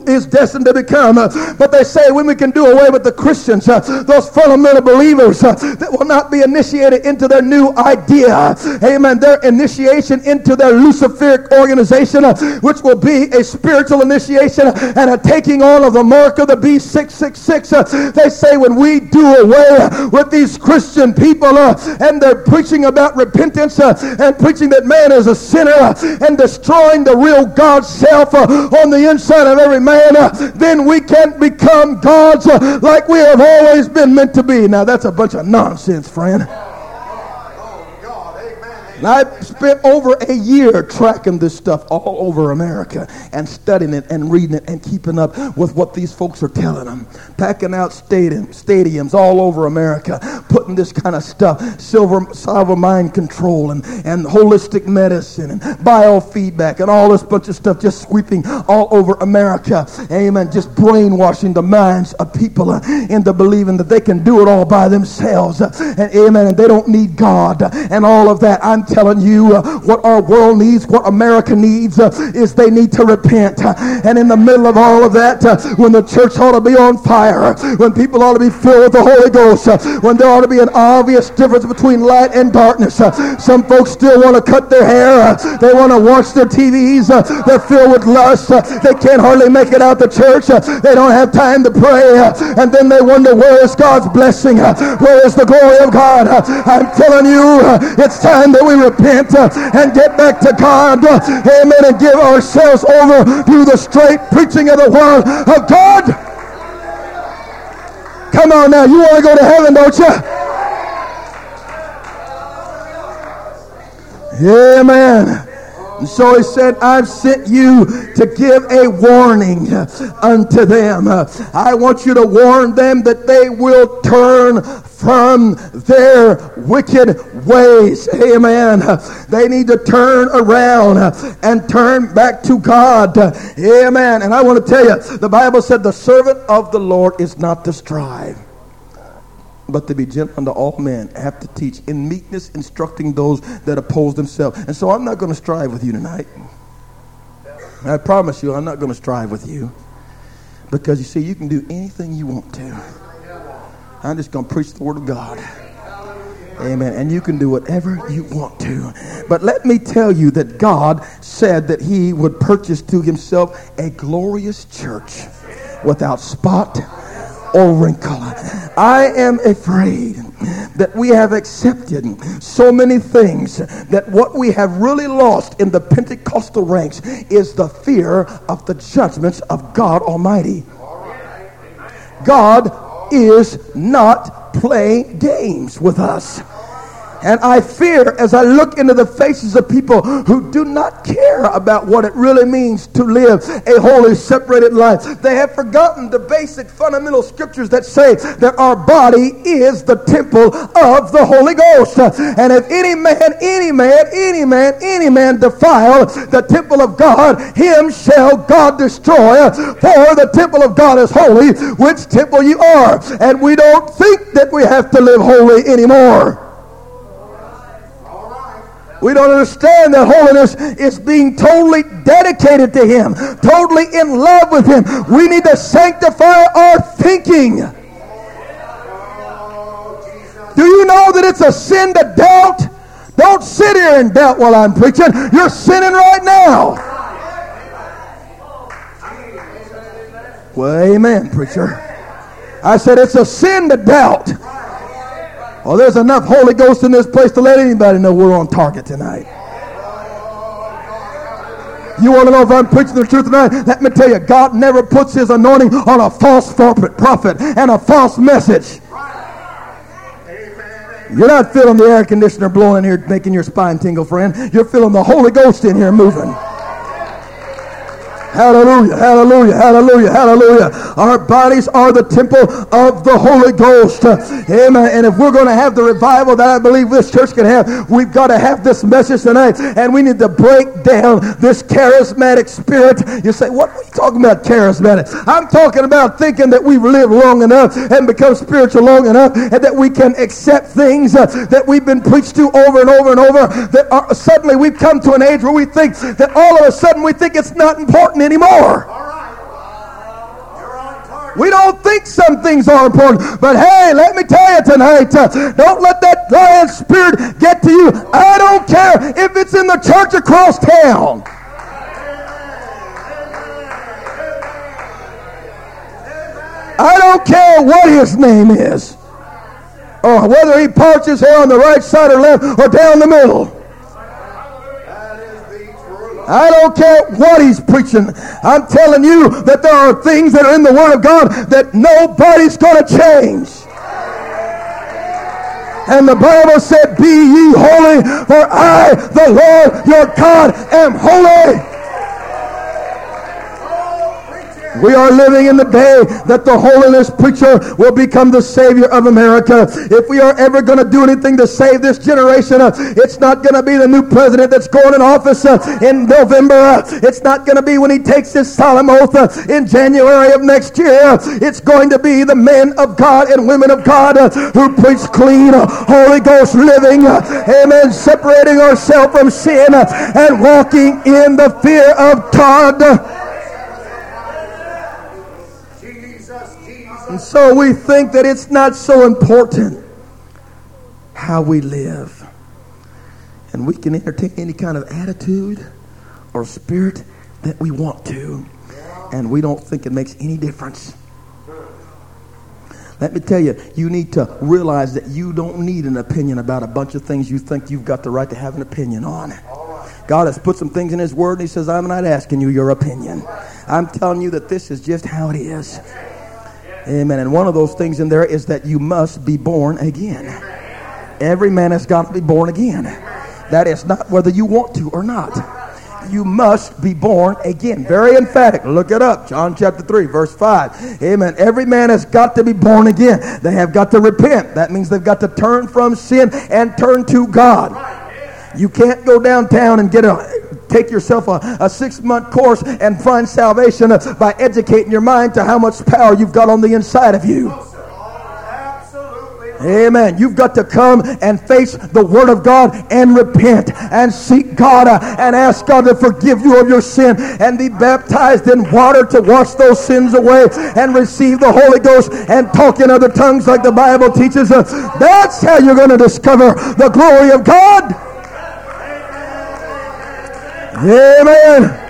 is destined to become. but they say when we can do away with the Christians, those fundamental believers that will not be initiated into their new idea. Amen. Their initiation into their Luciferic organization, uh, which will be a spiritual initiation and a taking on of the mark of the beast 666. Uh, they say when we do away with these Christian people uh, and they're preaching about repentance and preaching that man is a sinner and destroying the real God self on the inside of every man, uh, then we can become gods uh, like we have always been meant to be. Now that's a bunch of nonsense, friend. And I spent over a year tracking this stuff all over America and studying it and reading it and keeping up with what these folks are telling them. Packing out stadium, stadiums all over America, putting this kind of stuff, Silva, Silva mind control and, and holistic medicine and biofeedback and all this bunch of stuff just sweeping all over America. Amen. Just brainwashing the minds of people uh, into believing that they can do it all by themselves. Uh, and amen. And they don't need God uh, and all of that. I'm telling you uh, what our world needs, what America needs uh, is they need to repent. And in the middle of all of that, uh, when the church ought to be on fire, when people ought to be filled with the Holy Ghost, uh, when there ought to be an obvious difference between light and darkness. Uh, some folks still want to cut their hair. They want to watch their TVs. they're filled with lust. they can't hardly make it out to church. they don't have time to pray. and then they wonder, where is God's blessing? where is the glory of God? I'm telling you, it's time that we repent uh, and get back to God. Uh, amen. And give ourselves over to the straight preaching of the word of God. Come on now. You want to go to heaven, don't you? Amen. And so he said, I've sent you to give a warning uh, unto them. I want you to warn them that they will turn from their wicked ways. Amen. They need to turn around uh, and turn back to God. Amen. And I want to tell you, the Bible said the servant of the Lord is not to strive but to be gentle unto all men, have to teach in meekness, instructing those that oppose themselves. And so I'm not going to strive with you tonight. I promise you, I'm not going to strive with you. Because you see, you can do anything you want to. I'm just going to preach the Word of God. Amen. And you can do whatever you want to. But let me tell you that God said that He would purchase to Himself a glorious church without spot or wrinkle. I am afraid that we have accepted so many things that what we have really lost in the Pentecostal ranks is the fear of the judgments of God Almighty. God is not playing games with us. And I fear as I look into the faces of people who do not care about what it really means to live a holy, separated life. They have forgotten the basic fundamental scriptures that say that our body is the temple of the Holy Ghost. And if any man, any man, any man, any man defile the temple of God, him shall God destroy. For the temple of God is holy, which temple you are. And we don't think that we have to live holy anymore. We don't understand that holiness is being totally dedicated to Him, totally in love with Him. We need to sanctify our thinking. Do you know that it's a sin to doubt? Don't sit here and doubt while I'm preaching. You're sinning right now. Well, amen, preacher. I said it's a sin to doubt. Oh, there's enough Holy Ghost in this place to let anybody know we're on target tonight. You want to know if I'm preaching the truth tonight? Let me tell you, God never puts his anointing on a false prophet and a false message. You're not feeling the air conditioner blowing here, making your spine tingle, friend. You're feeling the Holy Ghost in here moving. Hallelujah, hallelujah, hallelujah, hallelujah. Our bodies are the temple of the Holy Ghost. Amen. And if we're going to have the revival that I believe this church can have, we've got to have this message tonight. And we need to break down this charismatic spirit. You say, what are you talking about charismatic? I'm talking about thinking that we've lived long enough and become spiritual long enough and that we can accept things uh, that we've been preached to over and over and over. That are, suddenly we've come to an age where we think that all of a sudden we think it's not important anymore. We don't think some things are important. But hey, let me tell you tonight, uh, don't let that lion spirit get to you. I don't care if it's in the church across town. I don't care what his name is. Or whether he parts his hair on the right side or left or down the middle. I don't care what he's preaching. I'm telling you that there are things that are in the Word of God that nobody's going to change. And the Bible said, Be ye holy, for I, the Lord your God, am holy. We are living in the day that the holiness preacher will become the savior of America. If we are ever going to do anything to save this generation, uh, it's not going to be the new president that's going in office uh, in November. Uh, it's not going to be when he takes his solemn oath in January of next year. It's going to be the men of God and women of God who preach clean, Holy Ghost living. amen. Separating ourselves from sin and walking in the fear of God. And so we think that it's not so important how we live. And we can entertain any kind of attitude or spirit that we want to. And we don't think it makes any difference. Let me tell you, you need to realize that you don't need an opinion about a bunch of things you think you've got the right to have an opinion on. God has put some things in His Word, and He says, I'm not asking you your opinion. I'm telling you that this is just how it is. Amen. And one of those things in there is that you must be born again. Every man has got to be born again. That is not whether you want to or not. You must be born again. Very emphatic. Look it up. John chapter 3, verse 5. Amen. Every man has got to be born again. They have got to repent. That means they've got to turn from sin and turn to God. You can't go downtown and get a take yourself a, a six month course and find salvation by educating your mind to how much power you've got on the inside of you. Amen. You've got to come and face the Word of God and repent and seek God uh, and ask God to forgive you of your sin and be baptized in water to wash those sins away and receive the Holy Ghost and talk in other tongues like the Bible teaches us. That's how you're going to discover the glory of God. Amen.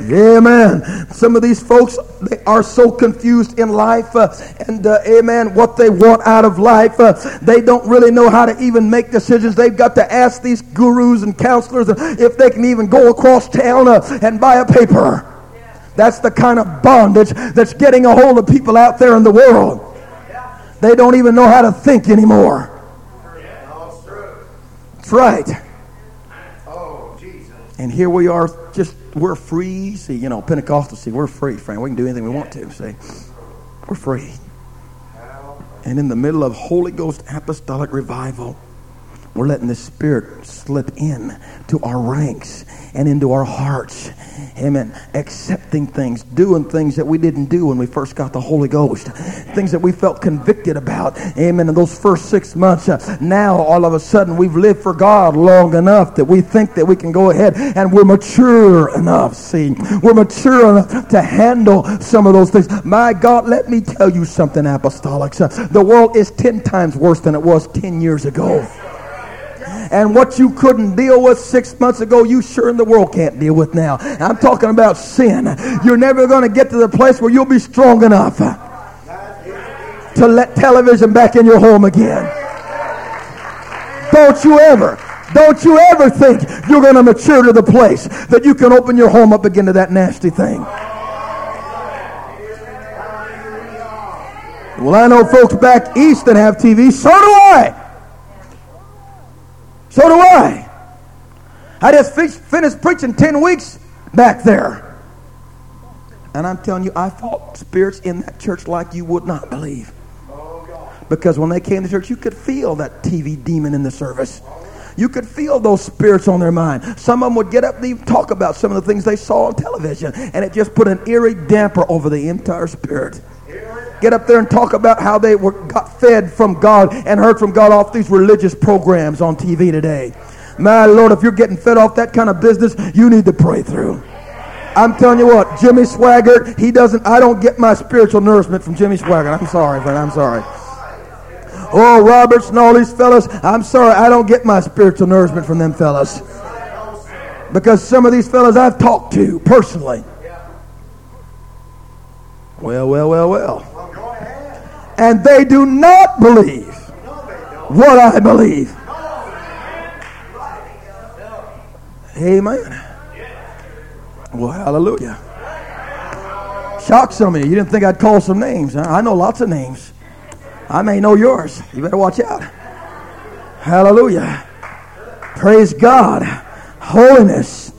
Amen. Some of these folks they are so confused in life, uh, and uh, amen, what they want out of life. Uh, they don't really know how to even make decisions. They've got to ask these gurus and counselors if they can even go across town uh, and buy a paper. That's the kind of bondage that's getting a hold of people out there in the world. They don't even know how to think anymore. That's right. And here we are, just we're free. See, you know, Pentecostal, see, we're free, friend. We can do anything we want to. See, we're free. And in the middle of Holy Ghost apostolic revival, we're letting the Spirit slip in to our ranks and into our hearts. Amen. Accepting things, doing things that we didn't do when we first got the Holy Ghost. Things that we felt convicted about. Amen. In those first six months, uh, now all of a sudden we've lived for God long enough that we think that we can go ahead and we're mature enough. See, we're mature enough to handle some of those things. My God, let me tell you something, apostolics. Uh, the world is 10 times worse than it was 10 years ago. And what you couldn't deal with six months ago, you sure in the world can't deal with now. I'm talking about sin. You're never going to get to the place where you'll be strong enough to let television back in your home again. Don't you ever. Don't you ever think you're going to mature to the place that you can open your home up again to that nasty thing. Well, I know folks back east that have TV. So do I. So do I. I just finished preaching 10 weeks back there. And I'm telling you, I fought spirits in that church like you would not believe. Because when they came to church, you could feel that TV demon in the service. You could feel those spirits on their mind. Some of them would get up and talk about some of the things they saw on television, and it just put an eerie damper over the entire spirit. Get up there and talk about how they were got fed from God and heard from God off these religious programs on TV today. My Lord, if you're getting fed off that kind of business, you need to pray through. I'm telling you what, Jimmy Swaggart, he doesn't, I don't get my spiritual nourishment from Jimmy Swaggart. I'm sorry, friend, I'm sorry. Oh, Roberts and all these fellas, I'm sorry, I don't get my spiritual nourishment from them fellas. Because some of these fellas I've talked to personally. Well, well, well, well. And they do not believe what I believe. Amen. Well, hallelujah. Shock some of you. You didn't think I'd call some names. Huh? I know lots of names. I may know yours. You better watch out. Hallelujah. Praise God. Holiness.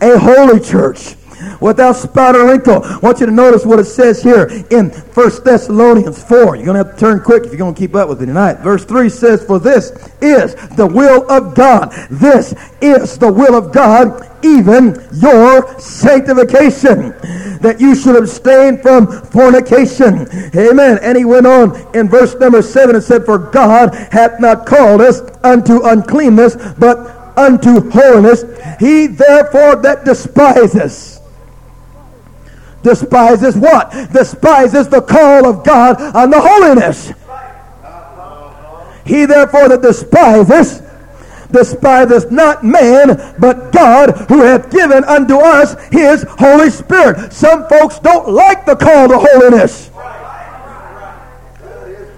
A holy church without spot or wrinkle. I want you to notice what it says here in 1 Thessalonians 4. You're going to have to turn quick if you're going to keep up with me tonight. Verse 3 says, For this is the will of God. This is the will of God, even your sanctification, that you should abstain from fornication. Amen. And he went on in verse number 7 and said, For God hath not called us unto uncleanness, but unto holiness. He therefore that despises despises what? Despises the call of God on the holiness. He therefore that despises despiseth not man, but God who hath given unto us his Holy Spirit. Some folks don't like the call to holiness.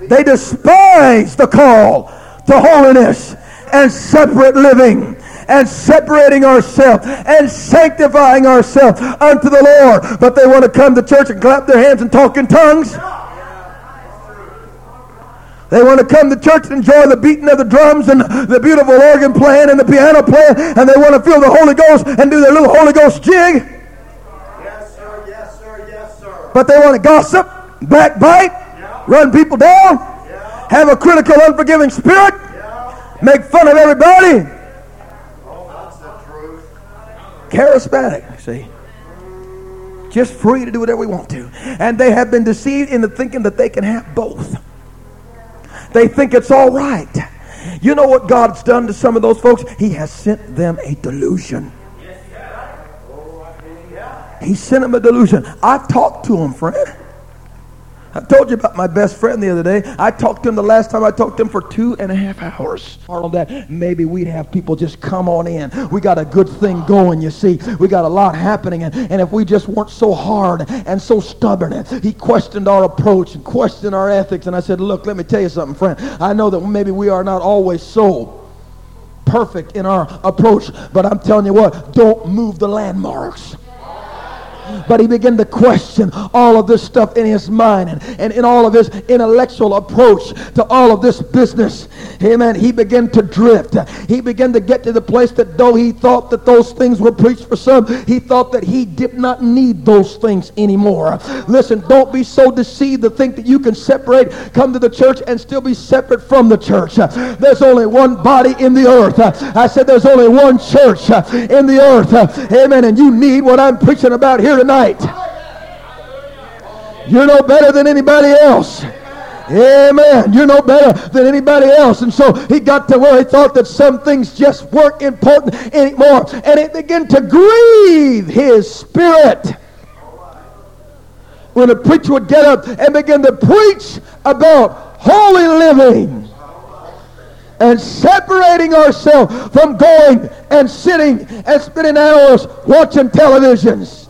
They despise the call to holiness and separate living and separating ourselves and sanctifying ourselves unto the Lord. But they want to come to church and clap their hands and talk in tongues. They want to come to church and enjoy the beating of the drums and the beautiful organ playing and the piano playing, and they want to feel the Holy Ghost and do their little Holy Ghost jig. Yes, sir. Yes, sir. Yes, sir. But they want to gossip, backbite, run people down, have a critical, unforgiving spirit, make fun of everybody. Charismatic, see. Just free to do whatever we want to. And they have been deceived into thinking that they can have both. They think it's all right. You know what God's done to some of those folks? He has sent them a delusion. He sent them a delusion. I've talked to them, friend. I told you about my best friend the other day. I talked to him the last time I talked to him for two and a half hours. On that, maybe we'd have people just come on in. We got a good thing going, you see. We got a lot happening. And, and if we just weren't so hard and so stubborn, he questioned our approach and questioned our ethics. And I said, look, let me tell you something, friend. I know that maybe we are not always so perfect in our approach, but I'm telling you what, don't move the landmarks. But he began to question all of this stuff in his mind and, and in all of his intellectual approach to all of this business. Amen. He began to drift. He began to get to the place that though he thought that those things were preached for some, he thought that he did not need those things anymore. Listen, don't be so deceived to think that you can separate, come to the church and still be separate from the church. There's only one body in the earth. I said there's only one church in the earth. Amen. And you need what I'm preaching about here tonight. You're no better than anybody else. Amen. You're no better than anybody else. And so he got to where he thought that some things just weren't important anymore. And it began to grieve his spirit. When a preacher would get up and begin to preach about holy living and separating ourselves from going and sitting and spending hours watching televisions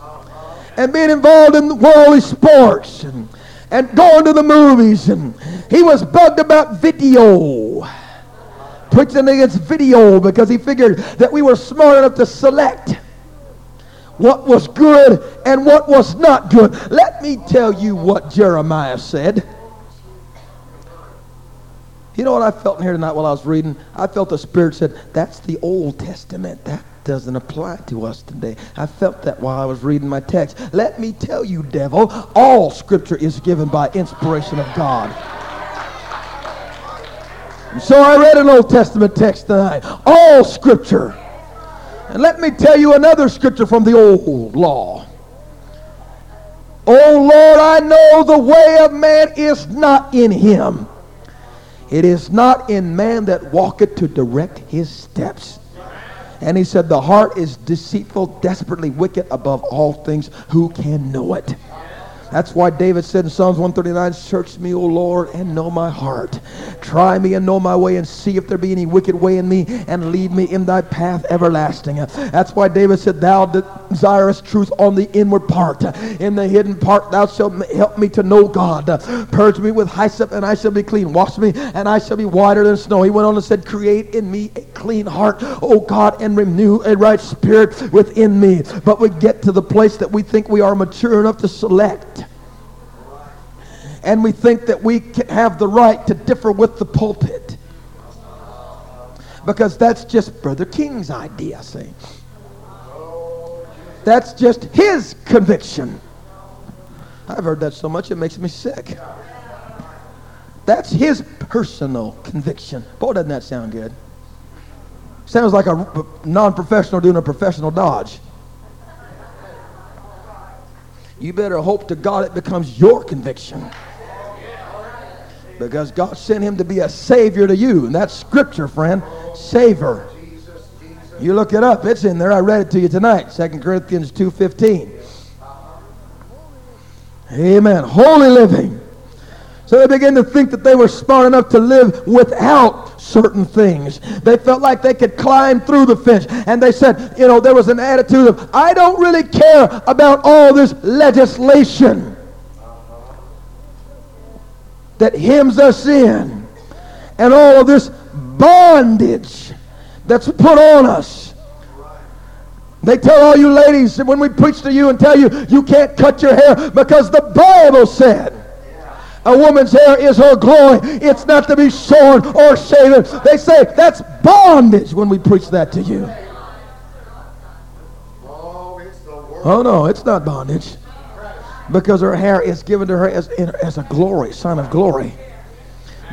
and being involved in worldly sports and, and going to the movies. And he was bugged about video. Preaching against video because he figured that we were smart enough to select what was good and what was not good. Let me tell you what Jeremiah said. You know what I felt in here tonight while I was reading? I felt the Spirit said, that's the Old Testament. That, doesn't apply to us today. I felt that while I was reading my text. Let me tell you, devil, all scripture is given by inspiration of God. And so I read an Old Testament text tonight. All scripture. And let me tell you another scripture from the old law. Oh Lord, I know the way of man is not in him. It is not in man that walketh to direct his steps. And he said, The heart is deceitful, desperately wicked above all things. Who can know it? That's why David said in Psalms 139, Search me, O Lord, and know my heart. Try me and know my way, and see if there be any wicked way in me, and lead me in thy path everlasting. That's why David said, Thou desirest truth on the inward part. In the hidden part, thou shalt help me to know God. Purge me with hyssop, and I shall be clean. Wash me, and I shall be whiter than snow. He went on and said, Create in me a clean heart, O God, and renew a right spirit within me. But we get to the place that we think we are mature enough to select and we think that we have the right to differ with the pulpit. Because that's just Brother King's idea, see. That's just his conviction. I've heard that so much it makes me sick. That's his personal conviction. Boy, doesn't that sound good? Sounds like a non professional doing a professional dodge. You better hope to God it becomes your conviction. Because God sent him to be a savior to you. And that's scripture, friend. Savior. You look it up. It's in there. I read it to you tonight. 2 Corinthians 2.15. Amen. Holy living. So they began to think that they were smart enough to live without certain things. They felt like they could climb through the fence. And they said, you know, there was an attitude of, I don't really care about all this legislation that hems us in and all of this bondage that's put on us. They tell all you ladies when we preach to you and tell you you can't cut your hair because the Bible said a woman's hair is her glory. It's not to be shorn or shaven. They say that's bondage when we preach that to you. Oh, oh no, it's not bondage because her hair is given to her as, as a glory, sign of glory.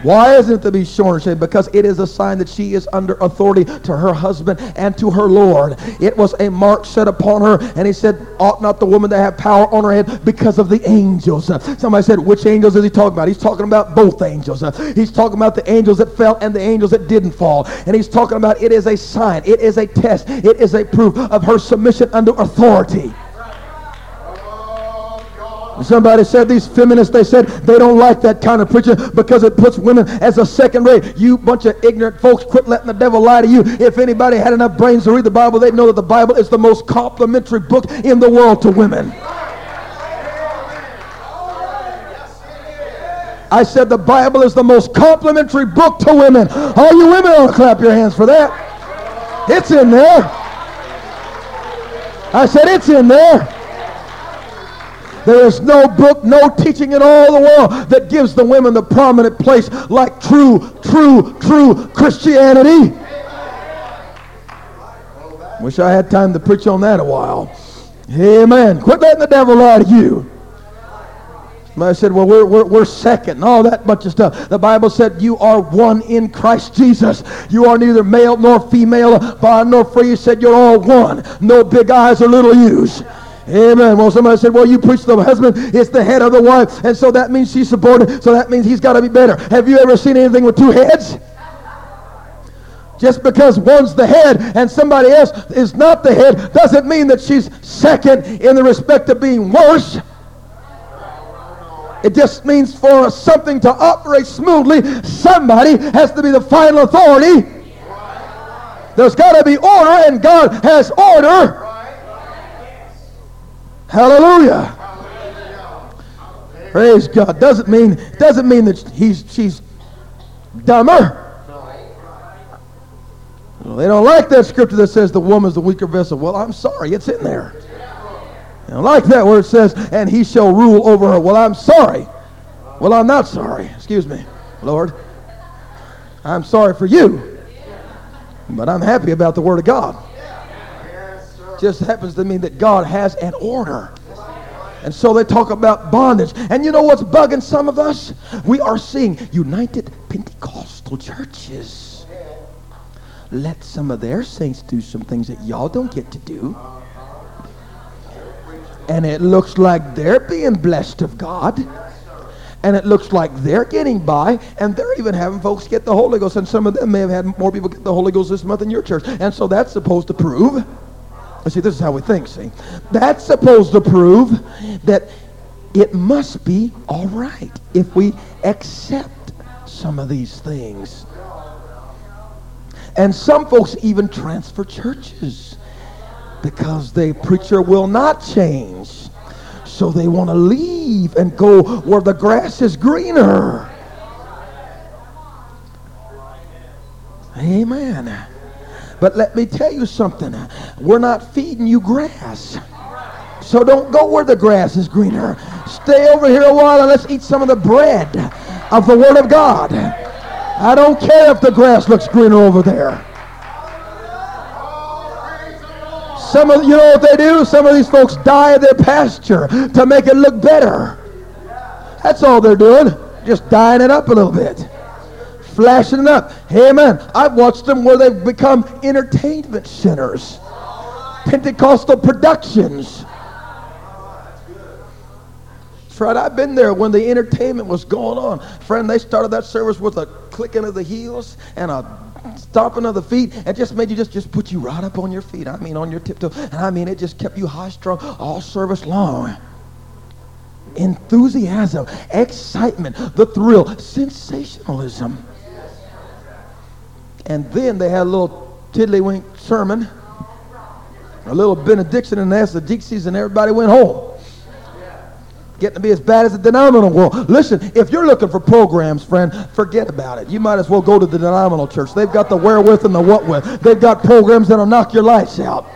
Why isn't it to be shorn and shaved? Because it is a sign that she is under authority to her husband and to her Lord. It was a mark set upon her, and he said, Ought not the woman to have power on her head because of the angels? Somebody said, Which angels is he talking about? He's talking about both angels. He's talking about the angels that fell and the angels that didn't fall. And he's talking about it is a sign, it is a test, it is a proof of her submission under authority. Somebody said these feminists, they said they don't like that kind of preaching because it puts women as a second rate. You bunch of ignorant folks, quit letting the devil lie to you. If anybody had enough brains to read the Bible, they'd know that the Bible is the most complimentary book in the world to women. I said the Bible is the most complimentary book to women. All you women ought to clap your hands for that. It's in there. I said it's in there. There is no book, no teaching in all the world that gives the women the prominent place like true, true, true Christianity. Wish I had time to preach on that a while. Amen. Quit letting the devil lie to you. I said, well, we're, we're, we're second and all that bunch of stuff. The Bible said you are one in Christ Jesus. You are neither male nor female, bond nor free. You said you're all one. No big eyes or little U's. Amen. Well, somebody said, well, you preach the husband. It's the head of the wife. And so that means she's subordinate. So that means he's got to be better. Have you ever seen anything with two heads? Just because one's the head and somebody else is not the head doesn't mean that she's second in the respect of being worse. It just means for something to operate smoothly, somebody has to be the final authority. There's got to be order, and God has order. Hallelujah. Praise God. Doesn't mean doesn't mean that he's she's dumber. Well, they don't like that scripture that says the woman's the weaker vessel. Well, I'm sorry, it's in there. They don't like that where it says, and he shall rule over her. Well, I'm sorry. Well, I'm not sorry. Excuse me, Lord. I'm sorry for you. But I'm happy about the Word of God. Just happens to mean that God has an order. And so they talk about bondage. And you know what's bugging some of us? We are seeing United Pentecostal churches let some of their saints do some things that y'all don't get to do. And it looks like they're being blessed of God. And it looks like they're getting by, and they're even having folks get the Holy Ghost. And some of them may have had more people get the Holy Ghost this month in your church. And so that's supposed to prove See, this is how we think, see. That's supposed to prove that it must be all right if we accept some of these things. And some folks even transfer churches because the preacher will not change. So they want to leave and go where the grass is greener. Amen. But let me tell you something. We're not feeding you grass. So don't go where the grass is greener. Stay over here a while and let's eat some of the bread of the Word of God. I don't care if the grass looks greener over there. Some of you know what they do? Some of these folks dye their pasture to make it look better. That's all they're doing. Just dyeing it up a little bit flashing it up. Amen. I've watched them where they've become entertainment centers, Pentecostal productions. Fred, I've been there when the entertainment was going on. Friend, they started that service with a clicking of the heels and a stomping of the feet and just made you just, just put you right up on your feet. I mean, on your tiptoe. And I mean, it just kept you high strung all service long enthusiasm, excitement, the thrill, sensationalism. And then they had a little tiddlywink sermon, a little benediction, and the Dixies, and everybody went home. Getting to be as bad as the denominational world. Listen, if you're looking for programs, friend, forget about it. You might as well go to the denominational church. They've got the wherewith and the what with. They've got programs that'll knock your lights out.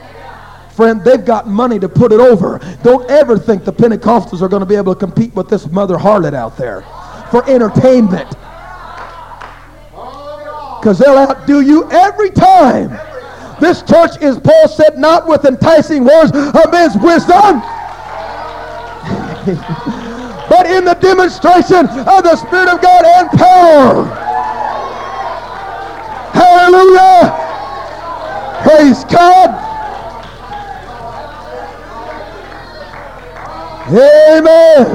Friend, they've got money to put it over. Don't ever think the Pentecostals are going to be able to compete with this mother harlot out there for entertainment because they'll outdo you every time. This church is, Paul said, not with enticing words of men's wisdom, but in the demonstration of the Spirit of God and power. Hallelujah. Praise God. Amen.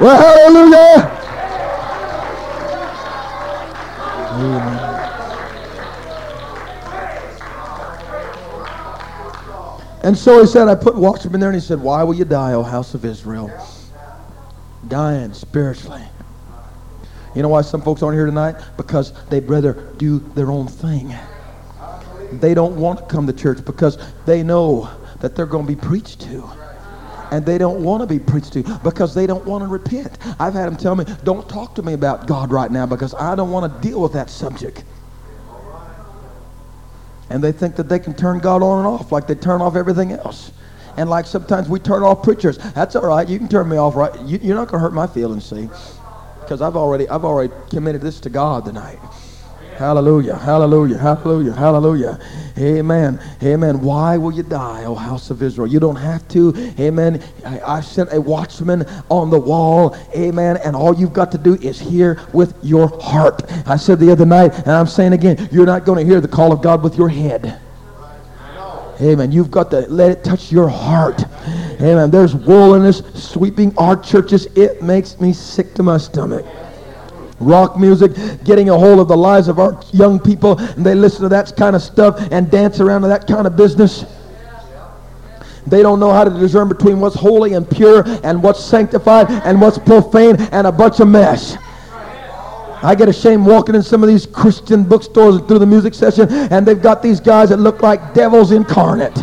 Well, hallelujah. And so he said, I put watchmen there, and he said, Why will you die, O house of Israel? Dying spiritually. You know why some folks aren't here tonight? Because they'd rather do their own thing. They don't want to come to church because they know that they're going to be preached to. And they don't want to be preached to because they don't want to repent. I've had them tell me, don't talk to me about God right now because I don't want to deal with that subject and they think that they can turn God on and off like they turn off everything else. And like sometimes we turn off preachers. That's all right. You can turn me off, right? You, are not going to hurt my feelings, see? Because I've already, I've already committed this to God tonight. Hallelujah, hallelujah, hallelujah, hallelujah. Amen, amen. Why will you die, O house of Israel? You don't have to. Amen. I, I sent a watchman on the wall. Amen. And all you've got to do is hear with your heart. I said the other night, and I'm saying again, you're not going to hear the call of God with your head. Amen. You've got to let it touch your heart. Amen. There's this sweeping our churches. It makes me sick to my stomach rock music, getting a hold of the lives of our young people, and they listen to that kind of stuff and dance around to that kind of business. They don't know how to discern between what's holy and pure and what's sanctified and what's profane and a bunch of mess. I get ashamed walking in some of these Christian bookstores through the music session, and they've got these guys that look like devils incarnate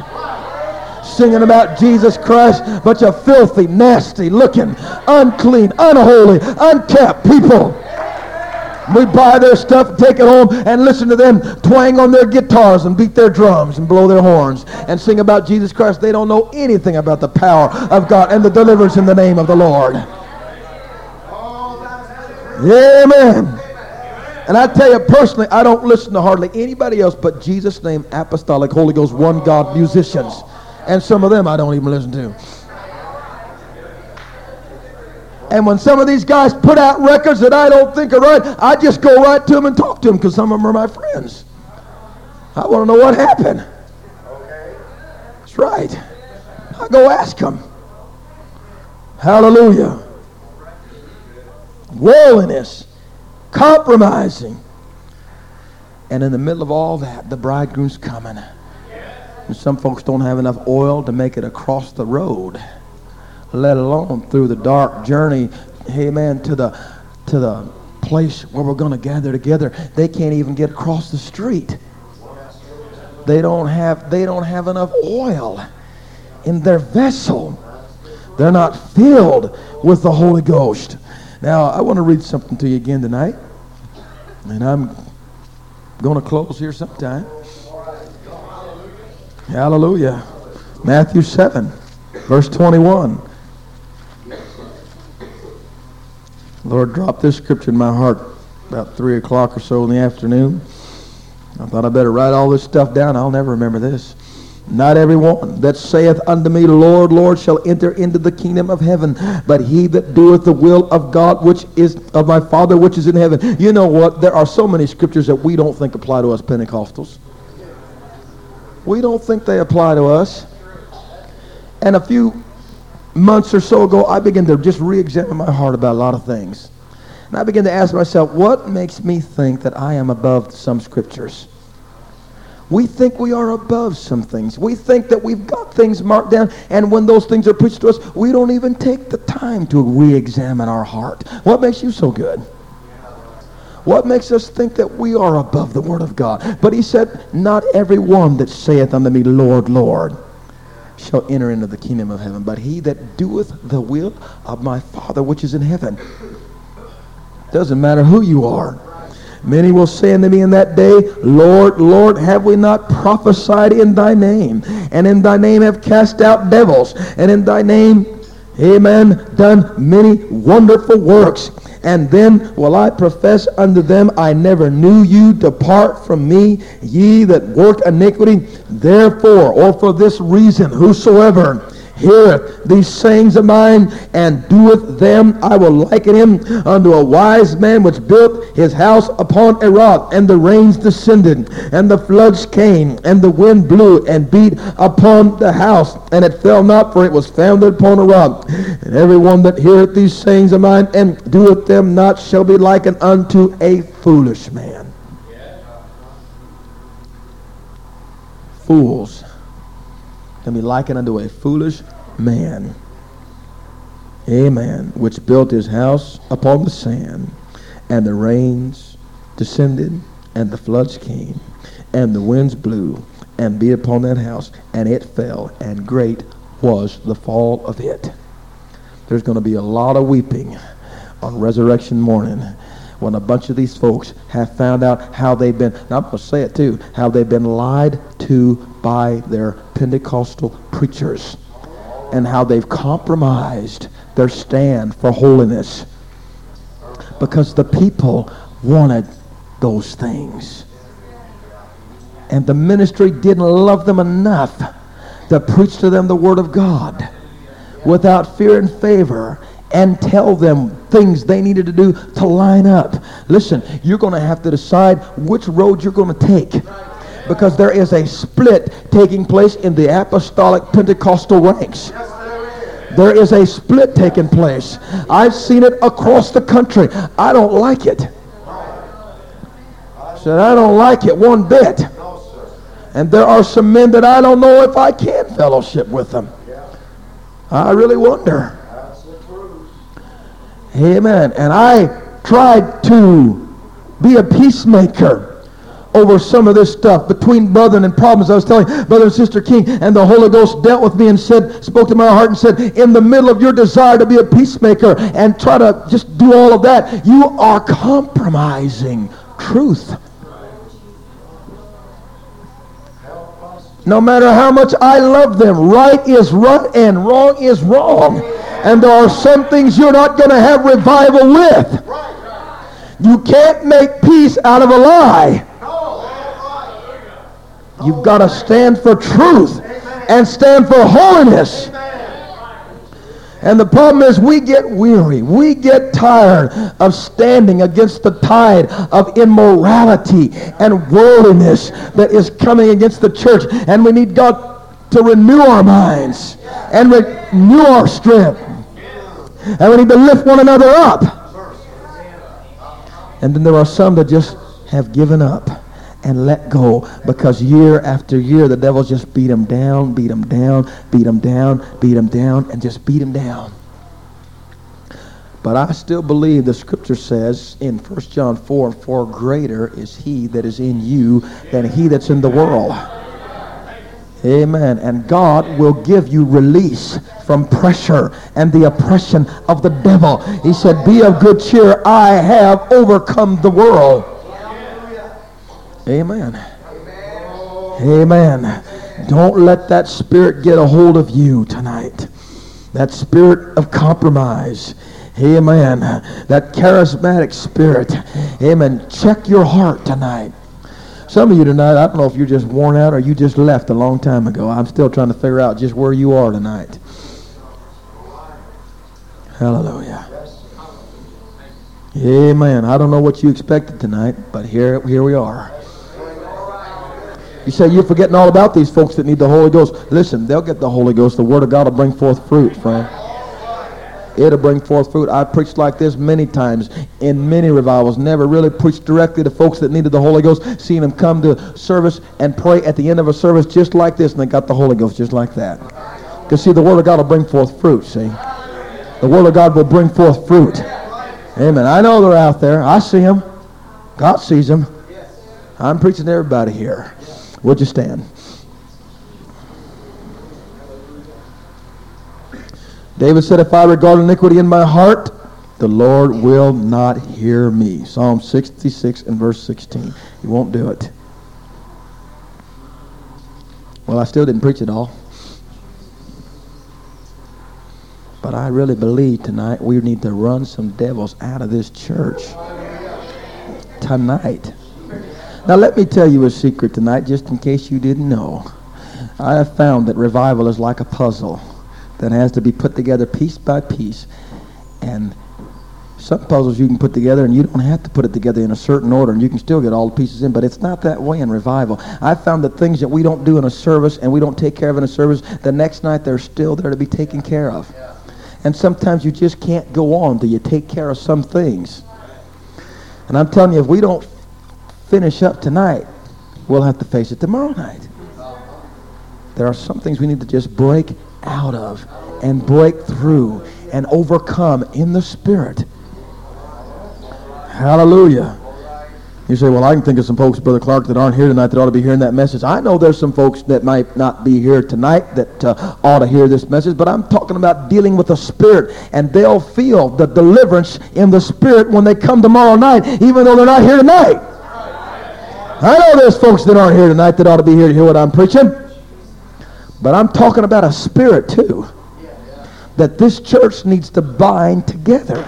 singing about Jesus Christ, bunch of filthy, nasty looking, unclean, unholy, unkept people. We buy their stuff, take it home, and listen to them twang on their guitars and beat their drums and blow their horns and sing about Jesus Christ. They don't know anything about the power of God and the deliverance in the name of the Lord. Amen. And I tell you personally, I don't listen to hardly anybody else but Jesus' name, Apostolic, Holy Ghost, One God musicians. And some of them I don't even listen to. And when some of these guys put out records that I don't think are right, I just go right to them and talk to them because some of them are my friends. I want to know what happened. Okay. That's right. I go ask them. Hallelujah. Worldliness, compromising. And in the middle of all that, the bridegroom's coming. And some folks don't have enough oil to make it across the road, let alone through the dark journey, amen, to the to the place where we're going to gather together. They can't even get across the street. They don't have they don't have enough oil in their vessel. They're not filled with the Holy Ghost. Now, I want to read something to you again tonight. And I'm going to close here sometime. Hallelujah. Matthew 7, verse 21. Lord dropped this scripture in my heart about 3 o'clock or so in the afternoon. I thought I better write all this stuff down. I'll never remember this. Not every one that saith unto me, Lord, Lord, shall enter into the kingdom of heaven, but he that doeth the will of God, which is of my Father, which is in heaven. You know what? There are so many scriptures that we don't think apply to us Pentecostals. We don't think they apply to us. And a few months or so ago, I began to just re-examine my heart about a lot of things. And I began to ask myself, what makes me think that I am above some scriptures? We think we are above some things. We think that we've got things marked down, and when those things are preached to us, we don't even take the time to re-examine our heart. What makes you so good? What makes us think that we are above the Word of God? But he said, Not every one that saith unto me, Lord, Lord, shall enter into the kingdom of heaven, but he that doeth the will of my Father which is in heaven. Doesn't matter who you are. Many will say unto me in that day, Lord, Lord, have we not prophesied in thy name? And in thy name have cast out devils. And in thy name, amen, done many wonderful works. And then will I profess unto them, I never knew you. Depart from me, ye that work iniquity. Therefore, or for this reason, whosoever heareth these sayings of mine and doeth them, I will liken him unto a wise man which built his house upon a rock, and the rains descended, and the floods came, and the wind blew and beat upon the house, and it fell not, for it was founded upon a rock. And every one that heareth these sayings of mine and doeth them not shall be likened unto a foolish man. Fools can be likened unto a foolish man. Amen. Which built his house upon the sand, and the rains descended, and the floods came, and the winds blew, and beat upon that house, and it fell, and great was the fall of it. There's going to be a lot of weeping on resurrection morning when a bunch of these folks have found out how they've been, now I'm going to say it too, how they've been lied to by their Pentecostal preachers and how they've compromised their stand for holiness because the people wanted those things. And the ministry didn't love them enough to preach to them the Word of God without fear and favor and tell them things they needed to do to line up. Listen, you're going to have to decide which road you're going to take because there is a split taking place in the apostolic Pentecostal ranks. There is a split taking place. I've seen it across the country. I don't like it. I said, I don't like it one bit. And there are some men that I don't know if I can fellowship with them. I really wonder. Amen. And I tried to be a peacemaker over some of this stuff between brethren and problems. I was telling Brother and Sister King, and the Holy Ghost dealt with me and said, spoke to my heart and said, in the middle of your desire to be a peacemaker and try to just do all of that, you are compromising truth. No matter how much I love them, right is right and wrong is wrong. And there are some things you're not going to have revival with. You can't make peace out of a lie. You've got to stand for truth and stand for holiness. And the problem is we get weary. We get tired of standing against the tide of immorality and worldliness that is coming against the church. And we need God to renew our minds and renew our strength. And we need to lift one another up. And then there are some that just have given up and let go because year after year the devil just beat him down, beat him down, beat him down, beat him down, and just beat him down. But I still believe the scripture says in 1 John 4 and 4, greater is he that is in you than he that's in the world. Amen. And God will give you release from pressure and the oppression of the devil. He said, Be of good cheer. I have overcome the world. Amen. Amen. Don't let that spirit get a hold of you tonight. That spirit of compromise. Amen. That charismatic spirit. Amen. Check your heart tonight. Some of you tonight, I don't know if you're just worn out or you just left a long time ago. I'm still trying to figure out just where you are tonight. Hallelujah. Amen. I don't know what you expected tonight, but here, here we are. You say you're forgetting all about these folks that need the Holy Ghost. Listen, they'll get the Holy Ghost. The Word of God will bring forth fruit, friend. It'll bring forth fruit. I preached like this many times in many revivals. Never really preached directly to folks that needed the Holy Ghost. Seeing them come to service and pray at the end of a service just like this, and they got the Holy Ghost just like that. Because see, the Word of God will bring forth fruit. See, the Word of God will bring forth fruit. Amen. I know they're out there. I see them. God sees them. I'm preaching to everybody here. Would you stand? David said, If I regard iniquity in my heart, the Lord will not hear me. Psalm 66 and verse 16. He won't do it. Well, I still didn't preach it all. But I really believe tonight we need to run some devils out of this church. Tonight. Now, let me tell you a secret tonight, just in case you didn't know. I have found that revival is like a puzzle that has to be put together piece by piece. And some puzzles you can put together and you don't have to put it together in a certain order and you can still get all the pieces in, but it's not that way in revival. I found that things that we don't do in a service and we don't take care of in a service, the next night they're still there to be taken care of. And sometimes you just can't go on till you take care of some things. And I'm telling you, if we don't finish up tonight, we'll have to face it tomorrow night. There are some things we need to just break out of and break through and overcome in the Spirit. Hallelujah. You say, well, I can think of some folks, Brother Clark, that aren't here tonight that ought to be hearing that message. I know there's some folks that might not be here tonight that uh, ought to hear this message, but I'm talking about dealing with the Spirit, and they'll feel the deliverance in the Spirit when they come tomorrow night, even though they're not here tonight. I know there's folks that aren't here tonight that ought to be here to hear what I'm preaching. But I'm talking about a spirit too. That this church needs to bind together.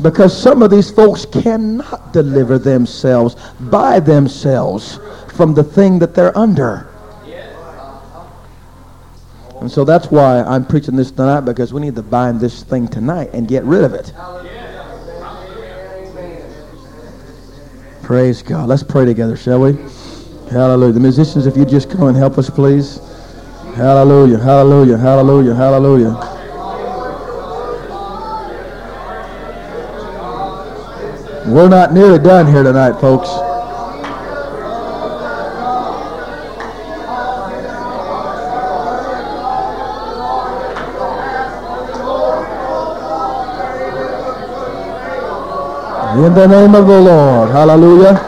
Because some of these folks cannot deliver themselves by themselves from the thing that they're under. And so that's why I'm preaching this tonight because we need to bind this thing tonight and get rid of it. Praise God. Let's pray together, shall we? Hallelujah. The musicians, if you just come and help us, please. Hallelujah. Hallelujah. Hallelujah. Hallelujah. We're not nearly done here tonight, folks. In the name of the Lord. Hallelujah.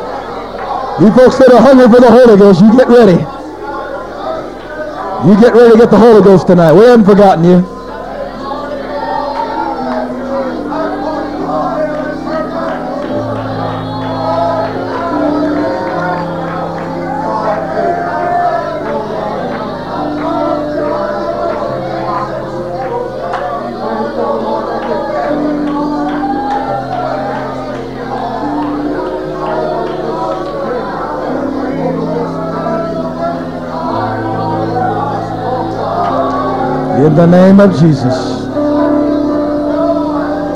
You folks that are hungry for the Holy Ghost, you get ready. You get ready to get the Holy Ghost tonight. We haven't forgotten you. The name of Jesus.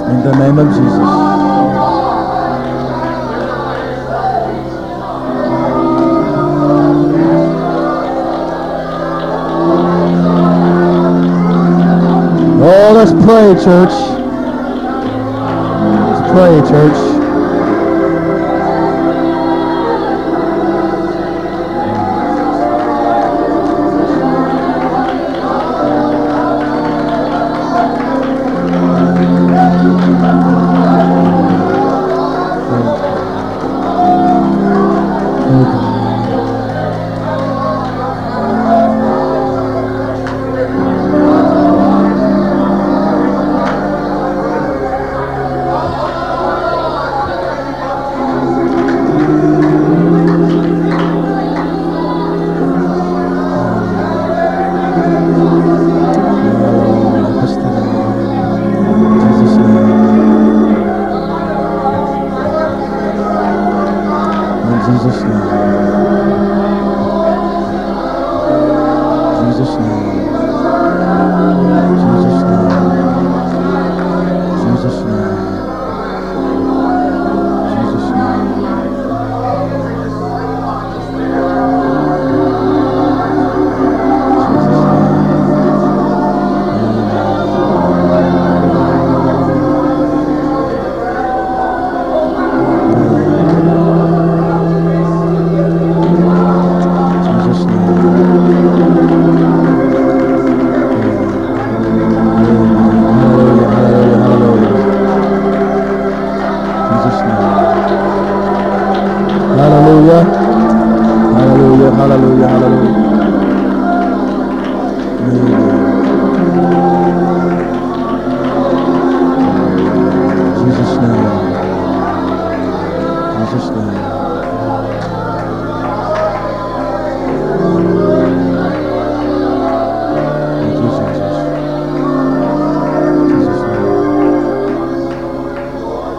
In the name of Jesus. Oh, let's pray, church. Let's pray, church.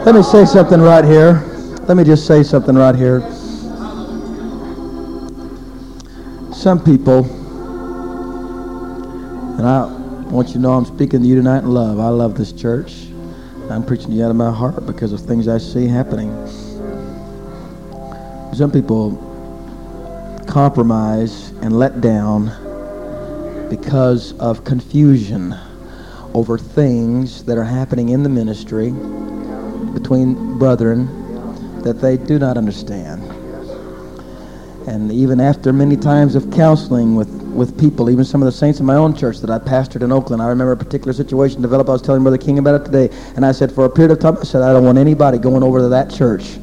Let me say something right here. Let me just say something right here. Some people, and I want you to know I'm speaking to you tonight in love. I love this church. I'm preaching to you out of my heart because of things I see happening. Some people compromise and let down because of confusion over things that are happening in the ministry between brethren that they do not understand. And even after many times of counseling with, with people, even some of the saints in my own church that I pastored in Oakland, I remember a particular situation developed. I was telling Brother King about it today. And I said, for a period of time, I said, I don't want anybody going over to that church.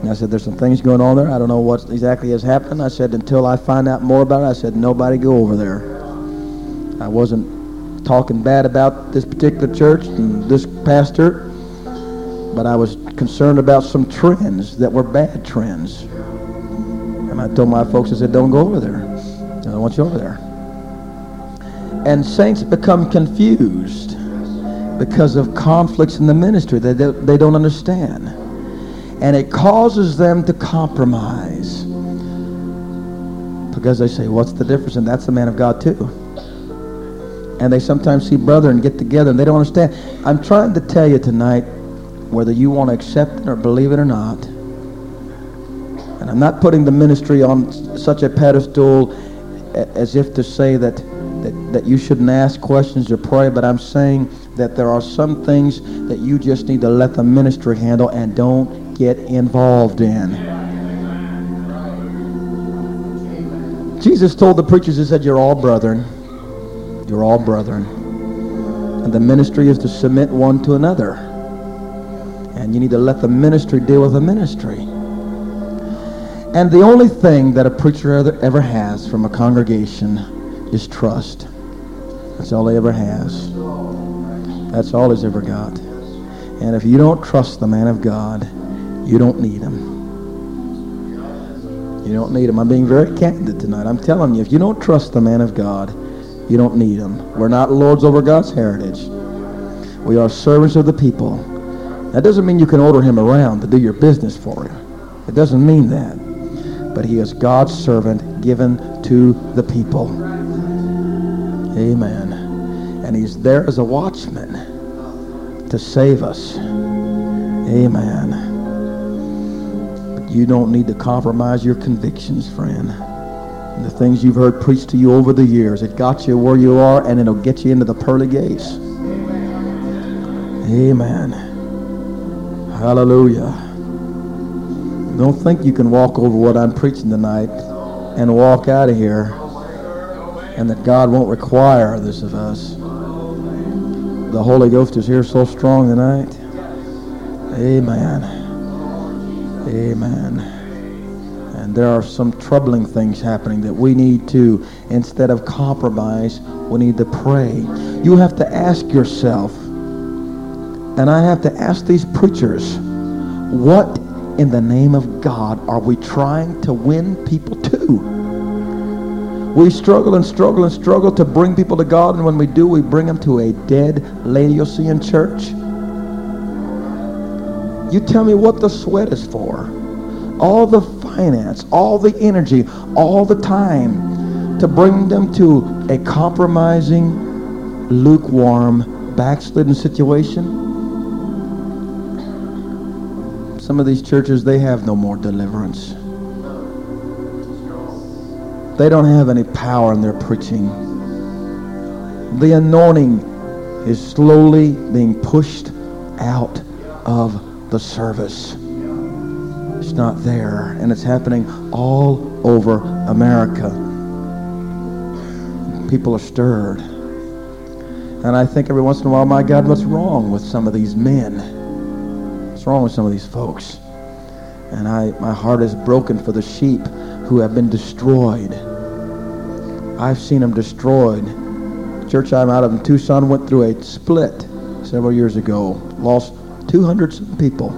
And I said, there's some things going on there. I don't know what exactly has happened. I said, until I find out more about it, I said, nobody go over there. I wasn't talking bad about this particular church and this pastor, but I was concerned about some trends that were bad trends. And I told my folks, I said, don't go over there. I don't want you over there. And saints become confused because of conflicts in the ministry that they, they don't understand. And it causes them to compromise. Because they say, what's the difference? And that's the man of God too. And they sometimes see brethren get together and they don't understand. I'm trying to tell you tonight, whether you want to accept it or believe it or not, and I'm not putting the ministry on such a pedestal as if to say that, that, that you shouldn't ask questions or pray, but I'm saying that there are some things that you just need to let the ministry handle and don't get involved in. Jesus told the preachers, He said, You're all brethren. You're all brethren. And the ministry is to submit one to another. And you need to let the ministry deal with the ministry. And the only thing that a preacher ever, has from a congregation is trust. That's all he ever has. That's all he's ever got. And if you don't trust the man of God, you don't need him. You don't need him. I'm being very candid tonight. I'm telling you, if you don't trust the man of God, you don't need him. We're not lords over God's heritage. We are servants of the people. That doesn't mean you can order him around to do your business for you. It doesn't mean that. But he is God's servant given to the people. Amen. And he's there as a watchman to save us. Amen. But you don't need to compromise your convictions, friend. And the things you've heard preached to you over the years, it got you where you are and it'll get you into the pearly gates. Amen. Hallelujah. Don't think you can walk over what I'm preaching tonight and walk out of here and that God won't require this of us. The Holy Ghost is here so strong tonight. Amen. Amen. And there are some troubling things happening that we need to, instead of compromise, we need to pray. You have to ask yourself, and I have to ask these preachers, what in the name of God are we trying to win people to? We struggle and struggle and struggle to bring people to God, and when we do, we bring them to a dead Laodicean church. You tell me what the sweat is for. All the finance, all the energy, all the time to bring them to a compromising, lukewarm, backslidden situation. Some of these churches, they have no more deliverance. They don't have any power in their preaching. The anointing is slowly being pushed out of the service. It's not there, and it's happening all over America. People are stirred. And I think every once in a while, my God, what's wrong with some of these men? Wrong with some of these folks? And I, my heart is broken for the sheep who have been destroyed. I've seen them destroyed. The church I'm out of in Tucson went through a split several years ago. Lost 200 people.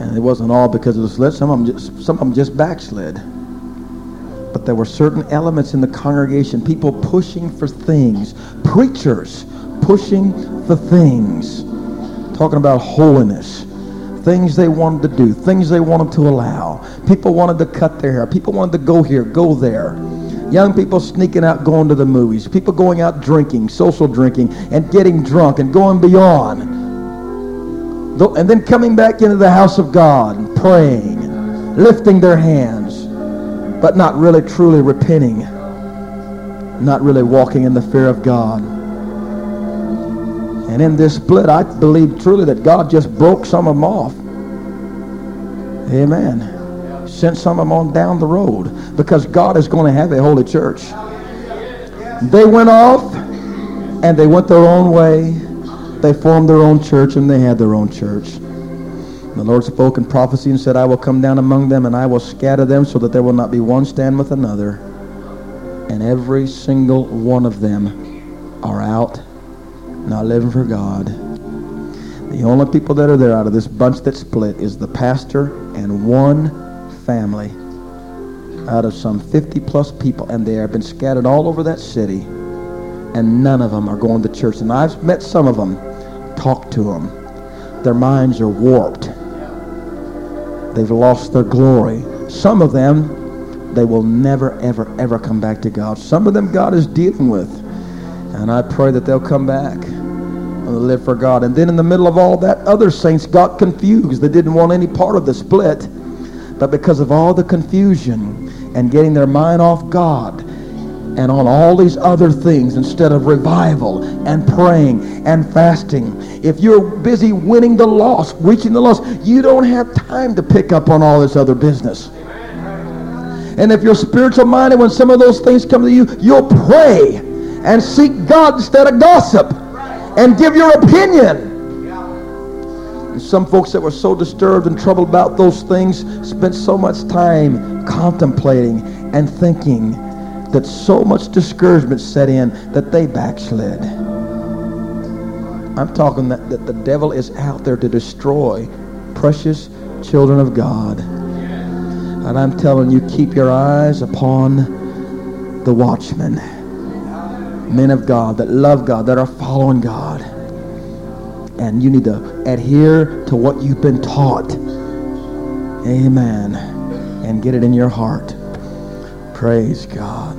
And it wasn't all because of the split. Some of them just, some of them just backslid. But there were certain elements in the congregation, people pushing for things, preachers pushing for things, talking about holiness things they wanted to do, things they wanted to allow. People wanted to cut their hair. People wanted to go here, go there. Young people sneaking out, going to the movies. People going out drinking, social drinking, and getting drunk and going beyond. And then coming back into the house of God praying, lifting their hands, but not really truly repenting, not really walking in the fear of God. And in this split, I believe truly that God just broke some of them off. Amen. Sent some of them on down the road because God is going to have a holy church. They went off and they went their own way. They formed their own church and they had their own church. The Lord spoke in prophecy and said, I will come down among them and I will scatter them so that there will not be one stand with another. And every single one of them are out not living for God. The only people that are there out of this bunch that split is the pastor and one family out of some 50 plus people, and they have been scattered all over that city, and none of them are going to church. And I've met some of them, talked to them. Their minds are warped. They've lost their glory. Some of them, they will never, ever, ever come back to God. Some of them God is dealing with. And I pray that they'll come back and live for God. And then in the middle of all that, other saints got confused. They didn't want any part of the split. But because of all the confusion and getting their mind off God and on all these other things instead of revival and praying and fasting, if you're busy winning the lost, reaching the lost, you don't have time to pick up on all this other business. And if you're spiritual minded, when some of those things come to you, you'll pray and seek God instead of gossip and give your opinion. And some folks that were so disturbed and troubled about those things spent so much time contemplating and thinking that so much discouragement set in that they backslid. I'm talking that, that the devil is out there to destroy precious children of God. And I'm telling you, keep your eyes upon the watchmen men of God that love God, that are following God. And you need to adhere to what you've been taught. Amen. And get it in your heart. Praise God.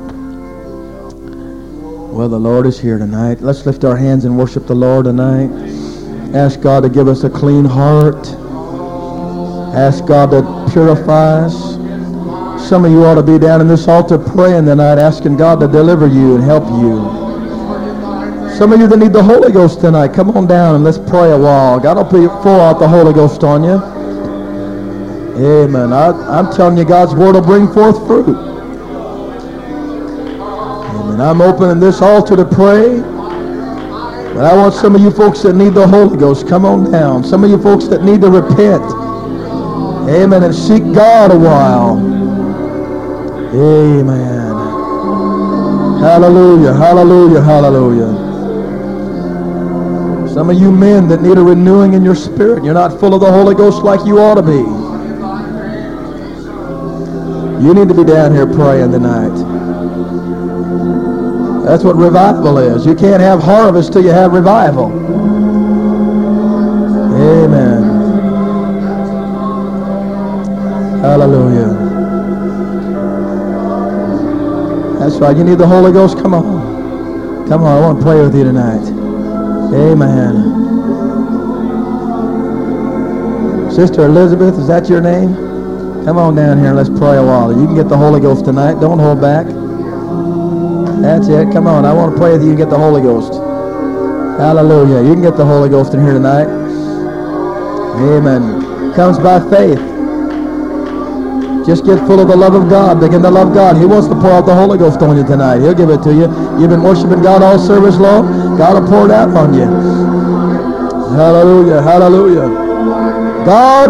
Well, the Lord is here tonight. Let's lift our hands and worship the Lord tonight. Ask God to give us a clean heart. Ask God to purify us. Some of you ought to be down in this altar praying tonight, asking God to deliver you and help you. Some of you that need the Holy Ghost tonight, come on down and let's pray a while. God will pour out the Holy Ghost on you. Amen. I, I'm telling you, God's word will bring forth fruit. Amen. I'm opening this altar to pray. But I want some of you folks that need the Holy Ghost, come on down. Some of you folks that need to repent. Amen. And seek God a while. Amen. Hallelujah. Hallelujah. Hallelujah. Some of you men that need a renewing in your spirit. You're not full of the Holy Ghost like you ought to be. You need to be down here praying tonight. That's what revival is. You can't have harvest till you have revival. Amen. Hallelujah. That's right. You need the Holy Ghost. Come on. Come on. I want to pray with you tonight. Amen. Sister Elizabeth, is that your name? Come on down here and let's pray a while. You can get the Holy Ghost tonight. Don't hold back. That's it. Come on. I want to pray that you get the Holy Ghost. Hallelujah. You can get the Holy Ghost in here tonight. Amen. Comes by faith. Just get full of the love of God. Begin to love God. He wants to pour out the Holy Ghost on you tonight. He'll give it to you. You've been worshiping God all service long. God will pour it out on you. Hallelujah. Hallelujah. God,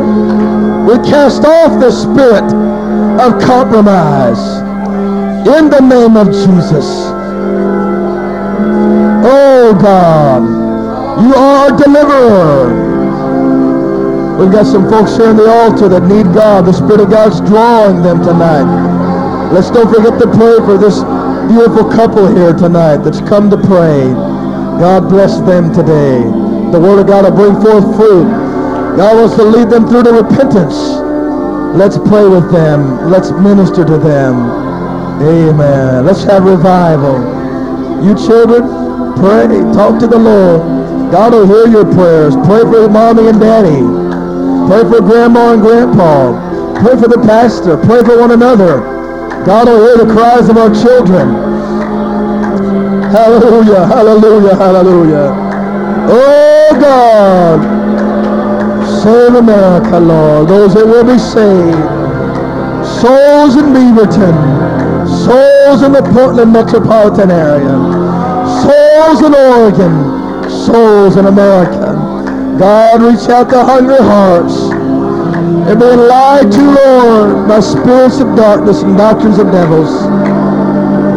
we cast off the spirit of compromise in the name of Jesus. Oh God, you are a deliverer. We've got some folks here on the altar that need God. The Spirit of God's drawing them tonight. Let's don't forget to pray for this beautiful couple here tonight that's come to pray. God bless them today. The Word of God will bring forth fruit. God wants to lead them through to repentance. Let's pray with them. Let's minister to them. Amen. Let's have revival. You children, pray. Talk to the Lord. God will hear your prayers. Pray for mommy and daddy. Pray for grandma and grandpa. Pray for the pastor. Pray for one another. God will hear the cries of our children. Hallelujah, hallelujah, hallelujah. Oh God, save America, Lord. Those that will be saved. Souls in Beaverton. Souls in the Portland metropolitan area. Souls in Oregon. Souls in America. God, reach out to hungry hearts. And They're being lied to, Lord, by spirits of darkness and doctrines of devils.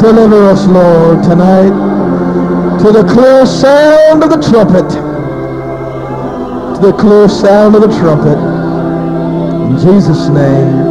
Deliver us, Lord, tonight to the clear sound of the trumpet. To the clear sound of the trumpet. In Jesus' name.